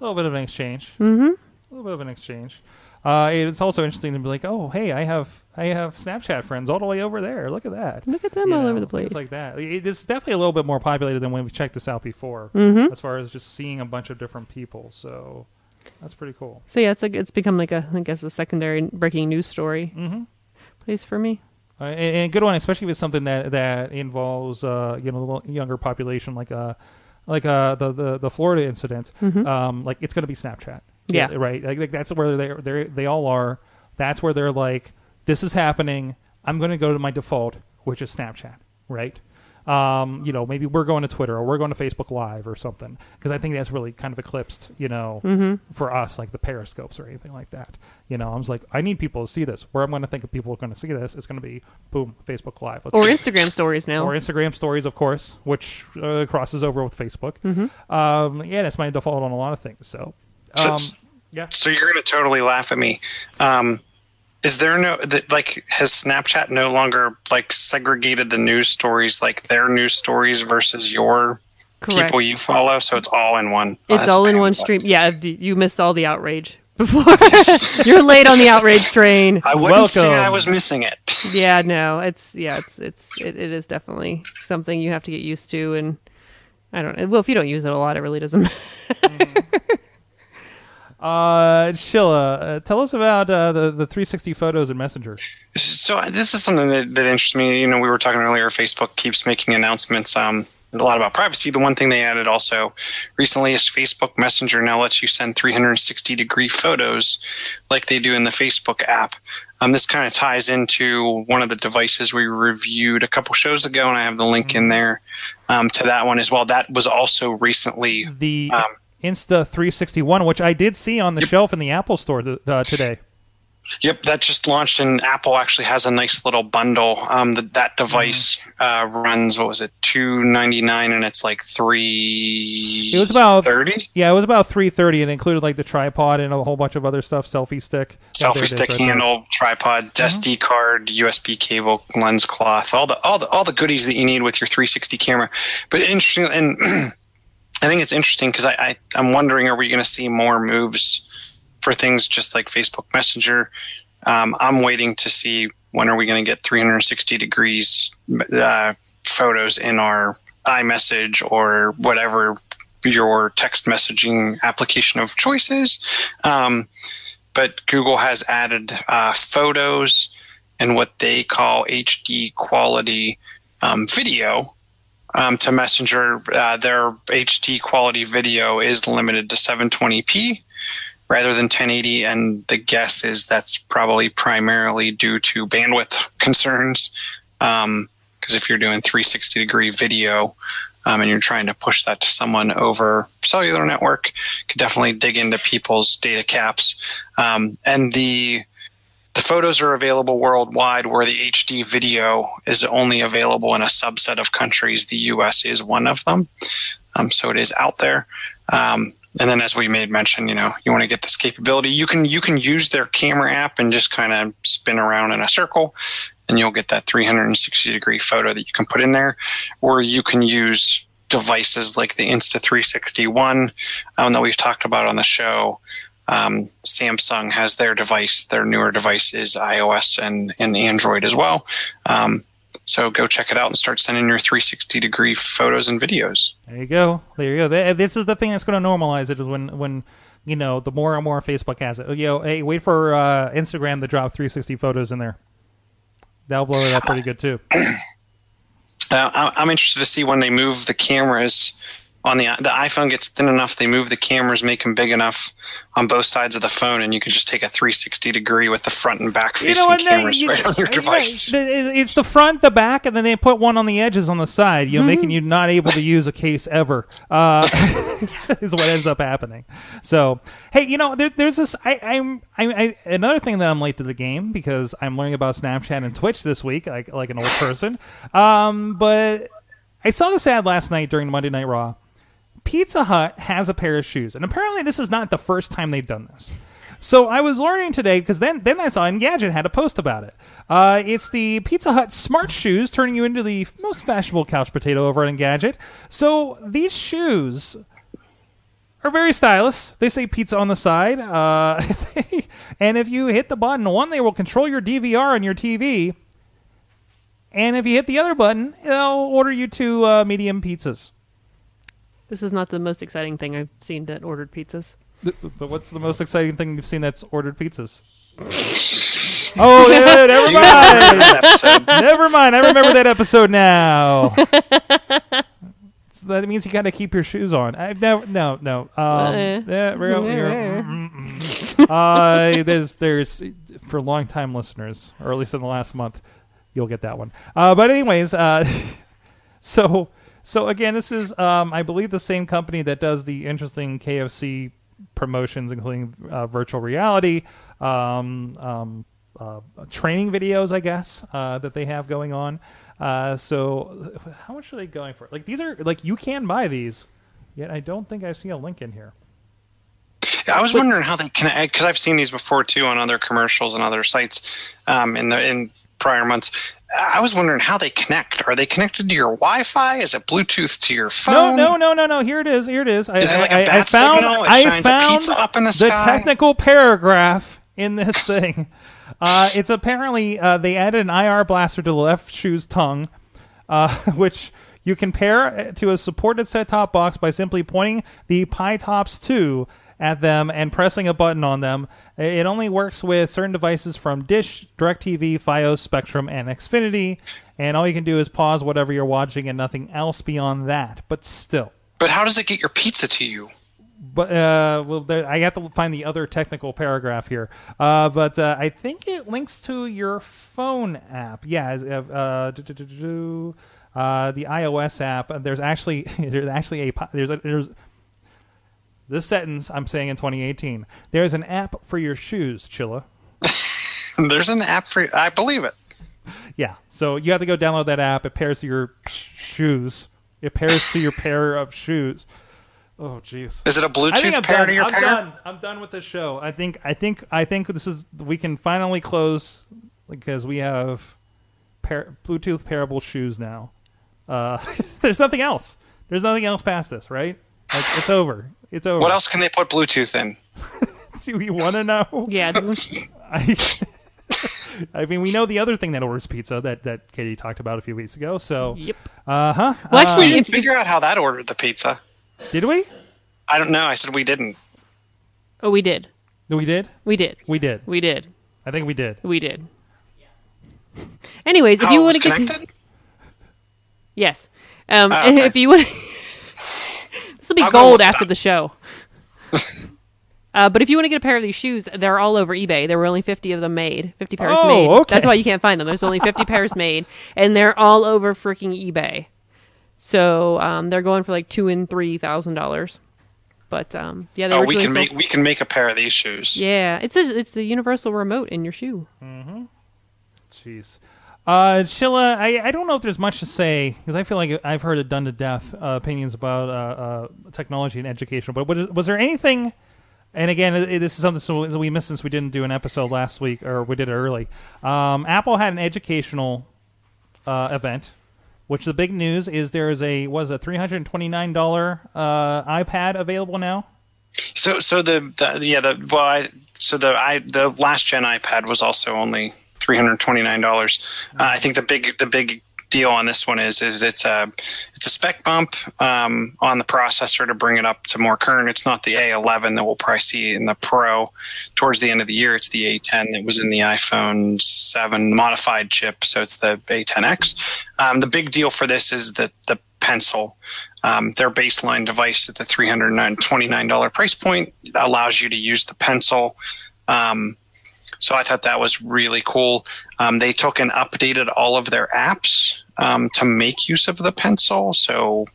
little bit of an exchange. Mm-hmm. A little bit of an exchange. Uh, it's also interesting to be like, oh, hey, I have I have Snapchat friends all the way over there. Look at that. Look at them You all know, over the place. Things like that. It- It's definitely a little bit more populated than when we checked this out before, mm-hmm. as far as just seeing a bunch of different people. So that's pretty cool. So yeah, it's like it's become like a I guess a secondary breaking news story Mhm. place for me. Uh, and, and a good one, especially if it's something that that involves uh, you know the younger population, like uh like uh the the, the Florida incident. Um, like it's going to be Snapchat. Mm-hmm. Yeah. right. Like, like that's where they they they all are. That's where they're like, this is happening. I'm going to go to my default, which is Snapchat. Right. Um, you know, maybe we're going to Twitter or we're going to Facebook Live or something because I think that's really kind of eclipsed, you know, Mm-hmm. for us, like the periscopes or anything like that. You know, I was like, I need people to see this. Where I'm going to think of people are going to see this, it's going to be boom, Facebook Live, Let's Or see. Instagram stories now. or Instagram stories, of course, which uh, crosses over with Facebook. Mm-hmm. Um, yeah, that's my default on a lot of things. So, um, So- yeah, So you're going to totally laugh at me. Um, is there no like has Snapchat no longer like segregated the news stories like their news stories versus your Correct. people you follow? So it's all in one. Oh, It's that's all in one stream. Yeah, you missed all the outrage <laughs> before. <laughs> <laughs> You're late on the outrage train. I wouldn't say I was missing it. Yeah, no, it's yeah, it's it's it, it is definitely something you have to get used to, and I don't know. Well, if you don't use it a lot, it really doesn't. Uh, Sheila, uh, tell us about uh, the the 360 photos in Messenger. So uh, this is something that, that interests me. You know, we were talking earlier. Facebook keeps making announcements. Um, a lot about privacy. The one thing they added also recently is Facebook Messenger now lets you send 360 degree photos like they do in the Facebook app. Um, this kind of ties into one of the devices we reviewed a couple shows ago, and I have the link in there um, to that one as well. That was also recently. The Um, Insta360 One, which I did see on the shelf in the Apple Store th- uh, today. Yep, that just launched, and Apple actually has a nice little bundle. Um, that that device uh, runs what was it, two ninety nine, and it's like three. It was about thirty. Yeah, it was about 330. and included like the tripod and a whole bunch of other stuff, selfie stick. Yeah, there it Selfie stick right there. handle, tripod, SD card, USB cable, lens cloth, all the all the all the goodies that you need with your 360 camera. But interesting, and <clears throat> I think it's interesting because I, I I'm wondering, are we going to see more moves for things just like Facebook Messenger Um, I'm waiting to see when are we going to get 360 degrees uh, photos in our iMessage or whatever your text messaging application of choice is. Um, but Google has added uh, photos and what they call HD quality um, video um, to Messenger. Uh, their HD quality video is limited to 720p rather than 1080, and the guess is that's probably primarily due to bandwidth <laughs> concerns. Because if you're doing 360 degree video, um, and you're trying to push that to someone over cellular network, you could definitely dig into people's data caps. Um, and the the photos are available worldwide, where the HD video is only available in a subset of countries. The US is one of them, um, so it is out there. Um, and then, as we made mention, you know, you want to get this capability. You can you can use their camera app and just kind of spin around in a circle, and you'll get that 360 degree photo that you can put in there. Or you can use devices like the Insta360 One um, that we've talked about on the show. Um, Samsung has their device. Their newer device is iOS and, and Android as well. Um, so go check it out and start sending your 360 degree photos and videos. There you go. There you go. This is the thing that's going to normalize it is when when you know the more and more Facebook has it. You know, hey, wait for uh, Instagram to drop 360 photos in there. That'll blow it up pretty good too. Uh, I'm interested to see when they move the cameras on the the iPhone gets thin enough. They move the cameras, make them big enough on both sides of the phone, and you can just take a 360 degree with the front and back facing You know what? cameras you- right on your device. it's the front, the back, and then they put one on the edges on the side. You know, Mm-hmm. making you not able to use a case ever. Uh, <laughs> is what ends up happening. So, hey, you know, there, there's this. I, I'm, I, I, another thing that I'm late to the game because I'm learning about Snapchat and Twitch this week, like like an old person. Um, but I saw this ad last night during Monday Night Raw. Pizza Hut has a pair of shoes, and apparently this is not the first time they've done this. So I was learning today because then then I saw Engadget had a post about it. Uh, it's the Pizza Hut Smart Shoes, turning you into the most fashionable couch potato over at Engadget. So these shoes are very stylish. They say pizza on the side, uh, <laughs> and if you hit the button, one they will control your DVR on your TV, and if you hit the other button, they'll order you two uh, medium pizzas. This is not the most exciting thing I've seen that ordered pizzas. Th- th- What's the most exciting thing you've seen that's ordered pizzas? <laughs> oh, yeah, never mind. never mind. I remember that episode now. <laughs> so that means you got to keep your shoes on. I've never, no, no. Um, Eh. yeah, real, real- uh, <laughs> there's, there's, for long time listeners, or at least in the last month, you'll get that one. Uh, but anyways, uh, so so again, this is um, I believe the same company that does the interesting KFC promotions, including uh, virtual reality, um, um, uh, training videos, I guess uh, that they have going on. Uh, so how much are they going for? Like these are like you can buy these, yet I don't think I see a link in here. I was wondering how they connect because I've seen these before too on other commercials and other sites um, in the in prior months. I was wondering how they connect. Are they connected to your Wi-Fi? Is it Bluetooth to your phone? no, no, no, no. No. Here it is. Here it is. I, Is it like a I- I bat found, signal? It I a found up in the sky? technical paragraph in this <laughs> thing. Uh, it's apparently uh, they added an IR blaster to the left shoe's tongue, uh, <laughs> which you can pair to a supported set-top box by simply pointing the Pie Tops 2 at them and pressing a button on them. It only works with certain devices from Dish, DirecTV, FiOS, Spectrum, and Xfinity. And all you can do is pause whatever you're watching and nothing else beyond that. But still. But how does it get your pizza to you? But uh, well, there, I have to find the other technical paragraph here. Uh, but uh, I think it links to your phone app. Yeah, uh, do, do, do, do, do. uh, the iOS app. uh, There's actually <laughs> there's actually a there's a, there's this sentence I'm saying in 2018. There's an app for your shoes, Chilla. <laughs> There's an app for. I believe it. Yeah, so you have to go download that app. It pairs to your shoes. It pairs to your pair of shoes. Oh, jeez. Is it a Bluetooth pair done. to your I'm pair? done. I'm done with this show. I think. I think. I think this is. We can finally close because we have pair, Bluetooth pairable shoes now. Uh, <laughs> there's nothing else. There's nothing else past this, right? Like, it's over. It's over. What else can they put Bluetooth in? Do you want to know? Yeah, <laughs> I, I mean, we know the other thing that orders pizza that that Katie talked about a few weeks ago. So, Yep. uh huh. Well, actually, if, if Figure out how that ordered the pizza. did we? I don't know. I said we didn't. oh, we did, We did. we did, We did. we did, I think we did. we did. Anyways, if you want to get connected? yes, um, Oh, <laughs> okay. if you want, this will be I'll go gold after up. the show. <laughs> Uh, but if you want to get a pair of these shoes, they're all over eBay. There were only 50 of them made. 50 pairs Oh, made. okay. That's why you can't find them. There's only 50 pairs made, and they're all over freaking eBay. So um, they're going for like two and three thousand dollars. But um, yeah, they Oh, we can make we can make a pair of these shoes. Yeah, it's a, it's the universal remote in your shoe. Jeez. Uh, Chilla, I, I don't know if there's much to say because I feel like I've heard it done to death uh, opinions about uh, uh, technology and education. But was, was there anything? And again, this is something so we missed since we didn't do an episode last week, or we did it early. Um, Apple had an educational uh, event, which the big news is there is a was a three hundred twenty nine dollar uh, iPad available now. So so the, the yeah the well I, so the I the last gen iPad was also only three hundred twenty nine dollars. Uh, I think the big the big deal on this one is is it's a it's a spec bump um, on the processor to bring it up to more current. It's not the A11 that we'll probably see in the Pro towards the end of the year. It's the A10 that was in the iPhone 7 modified chip, so it's the A10X. Um, the big deal for this is that the pencil um, their baseline device at the $329 price point allows you to use the pencil. So I thought that was really cool. Um, they took and updated all of their apps um, to make use of the pencil. So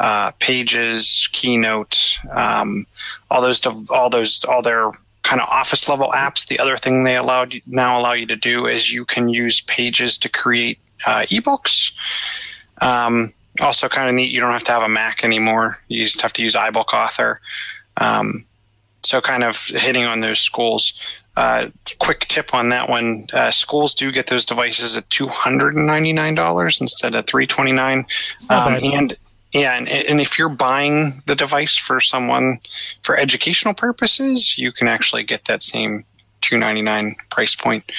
uh, Pages, Keynote, um, all those, all those, all their kind of office level apps. The other thing they allowed now allow you to do is you can use Pages to create uh, ebooks. Um, also, kind of neat. You don't have to have a Mac anymore. You just have to use iBook Author. Um, so, kind of hitting on those schools. Uh, quick tip on that one: uh, schools do get those devices at two hundred and ninety nine dollars instead of three twenty nine. Um, and yeah, and, and if you're buying the device for someone for educational purposes, you can actually get that same two ninety nine price point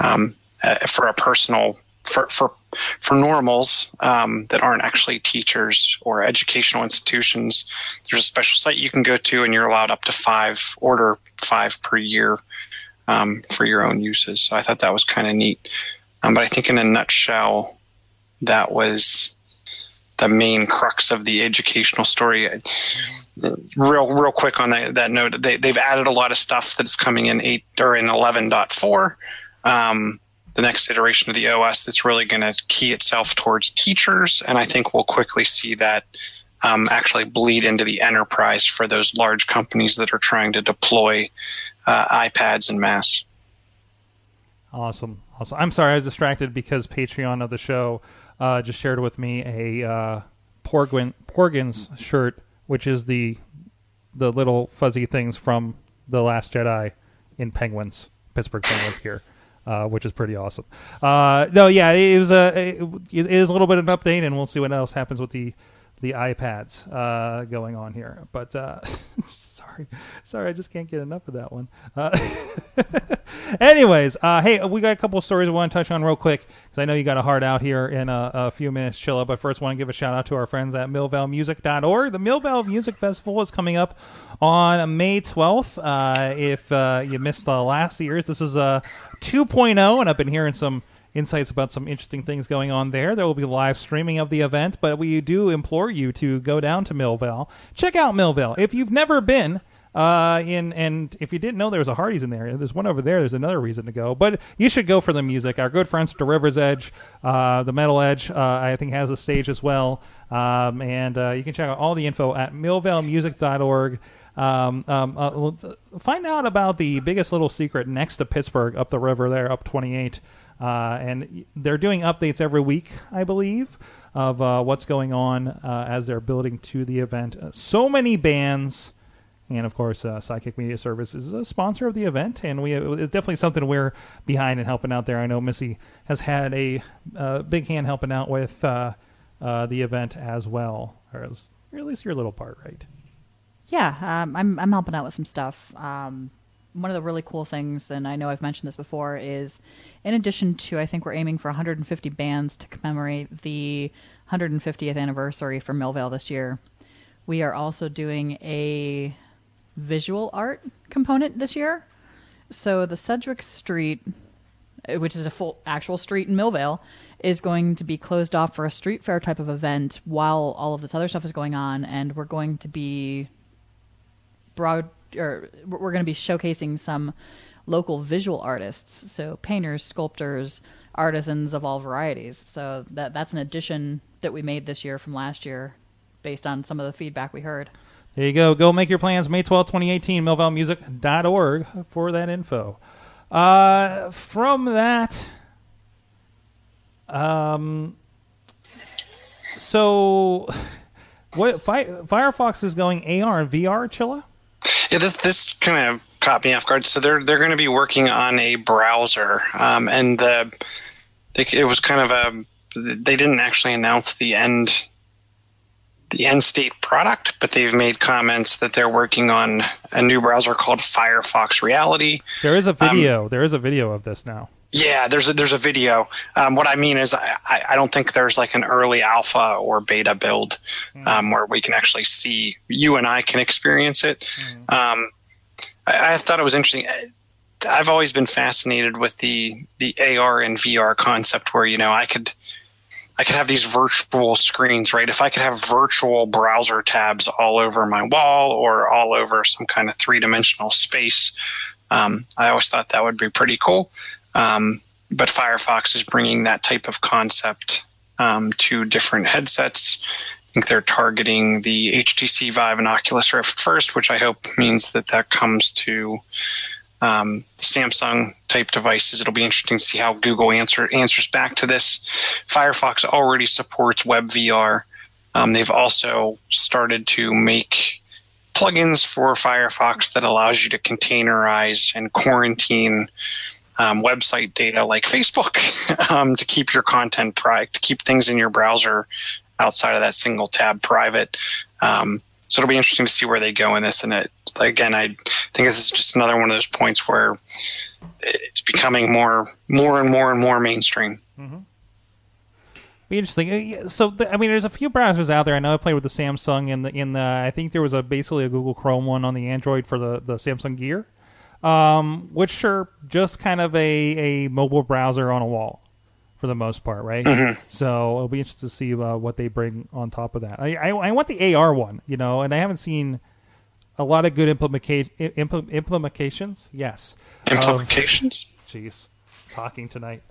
um, uh, for a personal for for for normals um, that aren't actually teachers or educational institutions. There's a special site you can go to, and you're allowed up to five order five per year um, for your own uses. So I thought that was kind of neat. Um, but I think in a nutshell, that was the main crux of the educational story. Real, real quick on that, that note, they, they've added a lot of stuff that's coming in eight or in 11.4. Um, the next iteration of the OS that's really going to key itself towards teachers, and I think we'll quickly see that um, actually bleed into the enterprise for those large companies that are trying to deploy uh, iPads en mass. Awesome, awesome. I'm sorry, I was distracted because Patreon of the show uh, just shared with me a uh, Porgin Porgins shirt, which is the the little fuzzy things from the Last Jedi in Penguins, Pittsburgh Penguins gear. Uh, which is pretty awesome. Uh, no, yeah, it was a it is a little bit of an update, and we'll see what else happens with the the iPads uh, going on here. But uh, <laughs> sorry, sorry, I just can't get enough of that one. Uh, <laughs> Anyways, uh, hey, we got a couple stories I want to touch on real quick because I know you got a heart out here in a, a few minutes, Chilla. But first, want to give a shout out to our friends at millvalemusic.org. The Millvale Music Festival is coming up on May 12th. Uh, if uh, you missed the last year's, this is a 2.0, and I've been hearing some insights about some interesting things going on there. There will be live streaming of the event, but we do implore you to go down to Millvale. Check out Millvale. If you've never been, uh, in and if you didn't know there was a Hardee's in there, there's one over there. There's another reason to go, but you should go for the music. Our good friends at the River's Edge, uh, the Metal Edge, uh, I think has a stage as well, um, and uh, you can check out all the info at millvalemusic.org. Um, um, uh, find out about the biggest little secret next to Pittsburgh, up the river there, up 28. Uh, and they're doing updates every week, I believe, of uh, what's going on uh, as they're building to the event. Uh, so many bands, and of course, uh, Psychic Media Services is a sponsor of the event, and we it's definitely something we're behind and helping out there. I know Missy has had a uh, big hand helping out with uh, uh, the event as well, or at least your little part, right? Yeah, um, I'm I'm helping out with some stuff. Um, one of the really cool things, and I know I've mentioned this before, is in addition to I think we're aiming for 150 bands to commemorate the 150th anniversary for Millvale this year. We are also doing a visual art component this year. So the Sedgwick Street, uh, which is a full actual street in Millvale, is going to be closed off for a street fair type of event while all of this other stuff is going on, and we're going to be broad or we're going to be showcasing some local visual artists, so painters, sculptors, artisans of all varieties. So that that's an addition that we made this year from last year, based on some of the feedback we heard. There you go. Go make your plans. May 12, 2018, millvalemusic.org for that info. Uh, from that, um, so <laughs> what Fi- Firefox is going AR and VR, Chilla? Yeah, this this kind of caught me off guard. So they're they're going to be working on a browser, um, and the they, it was kind of a they didn't actually announce the end the end state product, but they've made comments that they're working on a new browser called Firefox Reality. There is a video. there is a video of this now. Yeah, there's a, there's a video. Um, what I mean is, I, I don't think there's like an early alpha or beta build um, where we can actually see you and I can experience it. Um, I, I thought it was interesting. I've always been fascinated with the the AR and VR concept, where you know I could I could have these virtual screens, right? If I could have virtual browser tabs all over my wall or all over some kind of three dimensional space, um, I always thought that would be pretty cool. Um, but Firefox is bringing that type of concept um, to different headsets. I think they're targeting the HTC Vive and Oculus Rift first, which I hope means that that comes to um, Samsung type devices. It'll be interesting to see how Google answer answers back to this. Firefox already supports WebVR. Um, they've also started to make plugins for Firefox that allows you to containerize and quarantine um, website data like Facebook <laughs> um, to keep your content private, to keep things in your browser outside of that single tab private. Um, so it'll be interesting to see where they go in this. And it, again, I think this is just another one of those points where it's becoming more, more and more and more mainstream. Be interesting. Uh, So, I mean, there's a few browsers out there. I know I played with the Samsung and the in the. I think there was a basically a Google Chrome one on the Android for the the Samsung Gear, um, which are just kind of a a mobile browser on a wall, for the most part, right? So it'll be interesting to see uh, what they bring on top of that. I, I I want the AR one, you know, and I haven't seen a lot of good implementa- impl- implementations. Yes, of- Implications? jeez, talking tonight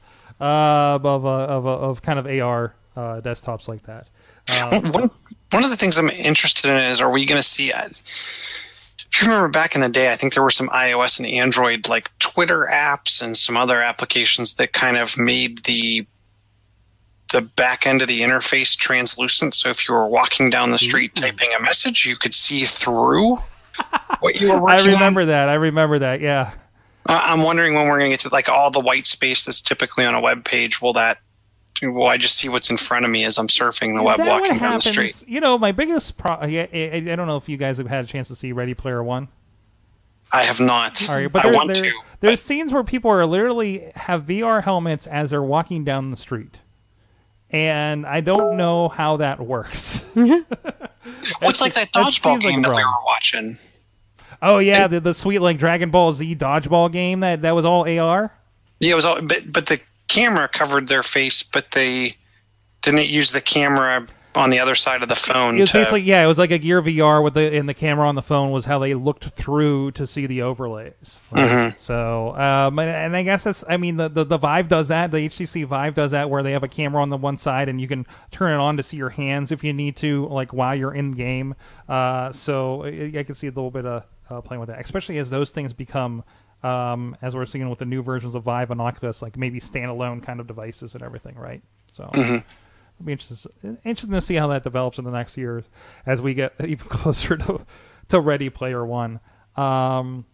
uh, of, uh, of uh, of kind of AR uh, desktops like that. Uh, <laughs> one one of the things I'm interested in is are we going to see? If you remember back in the day, I think there were some iOS and Android like Twitter apps and some other applications that kind of made the the back end of the interface translucent. So if you were walking down the street mm-hmm. typing a message, you could see through what you were <laughs> I working on. remember that. I remember that. Yeah. I'm wondering when we're going to get to like all the white space that's typically on a web page. Will that? Will I just see what's in front of me as I'm surfing the Is web, walking down the street? You know, my biggest pro. Yeah, I, I don't know if you guys have had a chance to see Ready Player One. I have not. All right, but I want there- to. There's scenes where people are literally have VR helmets as they're walking down the street, and I don't know how that works. <laughs> <laughs> What's like that that dodgeball seems like game a that we were watching? oh yeah, the, the sweet like Dragon Ball Z dodgeball game that that was all AR. Yeah, it was all, but but the camera covered their face, but they didn't use the camera on the other side of the phone. It was to, basically yeah, it was like a Gear VR with the and the camera on the phone was how they looked through to see the overlays. right? So um, and, and I guess that's I mean the, the the Vive does that. The HTC Vive does that where they have a camera on the one side and you can turn it on to see your hands if you need to, like while you're in game. Uh, so I, I can see a little bit of uh, playing with that, especially as those things become. Um, as we're seeing with the new versions of Vive and Oculus, like maybe standalone kind of devices and everything, right? So, It'll be interesting, interesting to see how that develops in the next years as we get <laughs> even closer to, to Ready Player One. Um,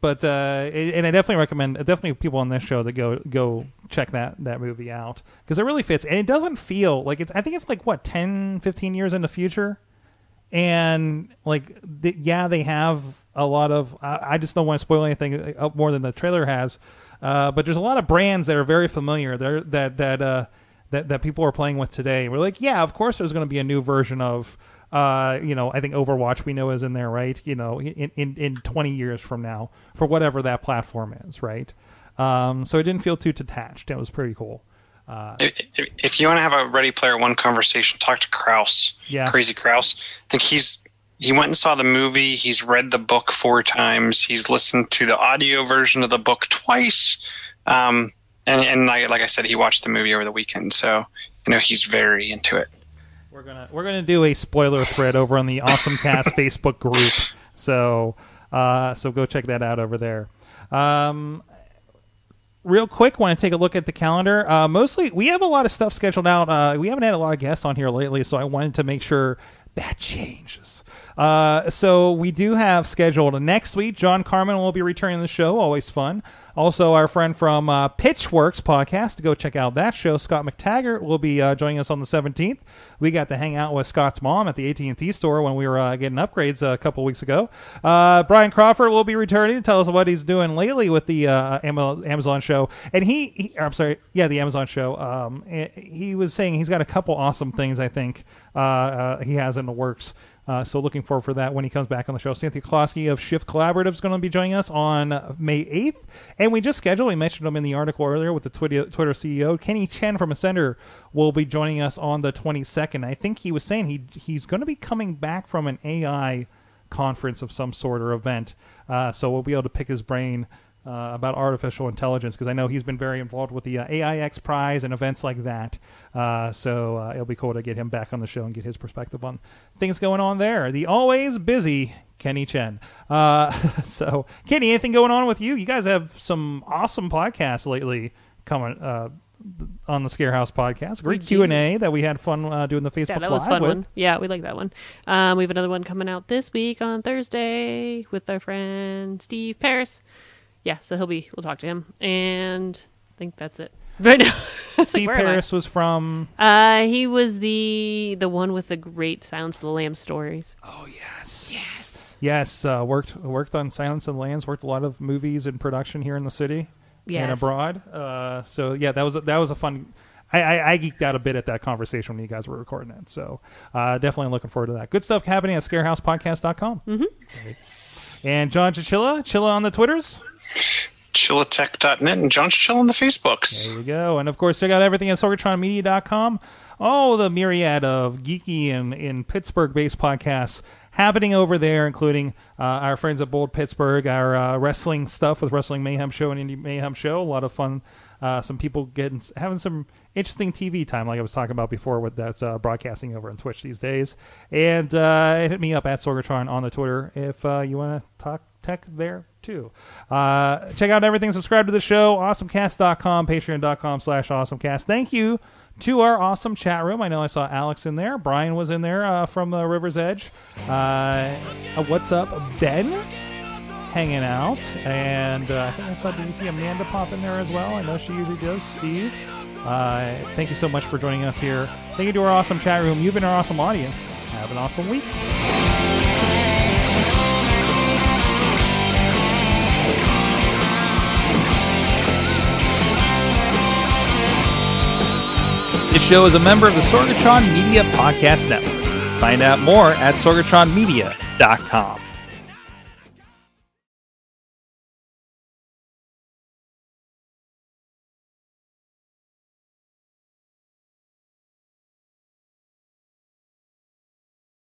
but uh, and I definitely recommend definitely people on this show that go go check that that movie out because it really fits and it doesn't feel like it's I think it's like what 10, 15 years in the future and like th- yeah they have a lot of I, I just don't want to spoil anything up more than the trailer has uh, but there's a lot of brands that are very familiar there that that uh, that that people are playing with today we're like yeah of course there's going to be a new version of uh, you know, I think Overwatch we know is in there, right? You know, in, in, in 20 years from now, for whatever that platform is, right? Um, so it didn't feel too detached. It was pretty cool. Uh, If, if- you want to have a Ready Player One conversation, talk to Kraus. Yeah. Crazy Kraus. I think he's he went and saw the movie. He's read the book four times. He's listened to the audio version of the book twice. Um, and and like, like I said, he watched the movie over the weekend. So you know he's very into it. We're gonna we're gonna do a spoiler thread over on the Awesome Cast <laughs> Facebook group. So uh, so go check that out over there. Um, real quick, want to take a look at the calendar. Uh, mostly, we have a lot of stuff scheduled out. Uh, we haven't had a lot of guests on here lately, so I wanted to make sure that changes. Uh, so we do have scheduled next week. John Carmen will be returning the show. Always fun. Also, our friend from uh, Pitchworks podcast to go check out that show. Scott McTaggart will be uh, joining us on the 17th. We got to hang out with Scott's mom at the AT&T store when we were uh, getting upgrades a couple weeks ago. Uh, Brian Crawford will be returning to tell us what he's doing lately with the uh, Amazon show. And he, he, I'm sorry, yeah, the Amazon show. Um, he was saying he's got a couple awesome things. I think uh, uh, he has in the works. Uh, so looking forward for that when he comes back on the show. Cynthia Closkey of Shift Collaborative is going to be joining us on May 8th. And we just scheduled, we mentioned him in the article earlier with the Twitter, Twitter CEO. Kenny Chen from Ascender will be joining us on the 22nd. I think he was saying he he's going to be coming back from an AI conference of some sort or event. Uh, so we'll be able to pick his brain uh, about artificial intelligence because I know he's been very involved with the uh, AIX Prize and events like that. Uh, so uh, it'll be cool to get him back on the show and get his perspective on things going on there. The always busy Kenny Chen. Uh, <laughs> so Kenny, anything going on with you? You guys have some awesome podcasts lately coming. Uh, on the Scarehouse podcast, great Q and A that we had fun uh, doing the Facebook Yeah, that was Live fun with. one. Yeah, we like that one. Um, we have another one coming out this week on Thursday with our friend Steve Paris. Yeah, so he'll be. We'll talk to him, and I think that's it. <laughs> Right now, It's <laughs> like, Steve where am I? Paris was from Uh, he was the the one with the great Silence of the Lambs stories. Oh yes. Yes. Yes. Uh, worked worked on Silence of the Lambs. Worked a lot of movies in production here in the city and abroad. Uh, so yeah, that was a, that was a fun. I, I, I geeked out a bit at that conversation when you guys were recording it. So uh, definitely looking forward to that. Good stuff happening at scarehousepodcast.com. Mm-hmm. And John Chichilla, Chilla on the Twitters. Chillatech.net and John Chill on the Facebooks. There you go. And of course, check out everything at sorgatronmedia.com. All the myriad of geeky and in Pittsburgh based podcasts happening over there, including uh, our friends at Bold Pittsburgh, our uh, wrestling stuff with Wrestling Mayhem Show and Indie Mayhem Show. A lot of fun. Uh, some people getting having some interesting TV time, like I was talking about before, with that's uh, broadcasting over on Twitch these days. And uh, hit me up at Sorgatron on the Twitter if uh, you want to talk tech there too. Uh, check out everything. Subscribe to the show. Awesomecast.com, patreon.com slash awesomecast. Thank you to our awesome chat room. I know I saw Alex in there. Brian was in there uh, from uh, River's Edge. What's up, Ben? Hanging out. And uh, I think I saw, did you see Amanda pop in there as well? I know she usually does. Steve. Uh, thank you so much for joining us here. Thank you to our awesome chat room. You've been our awesome audience. Have an awesome week. This show is a member of the Sorgatron Media Podcast Network. Find out more at sorgatronmedia.com.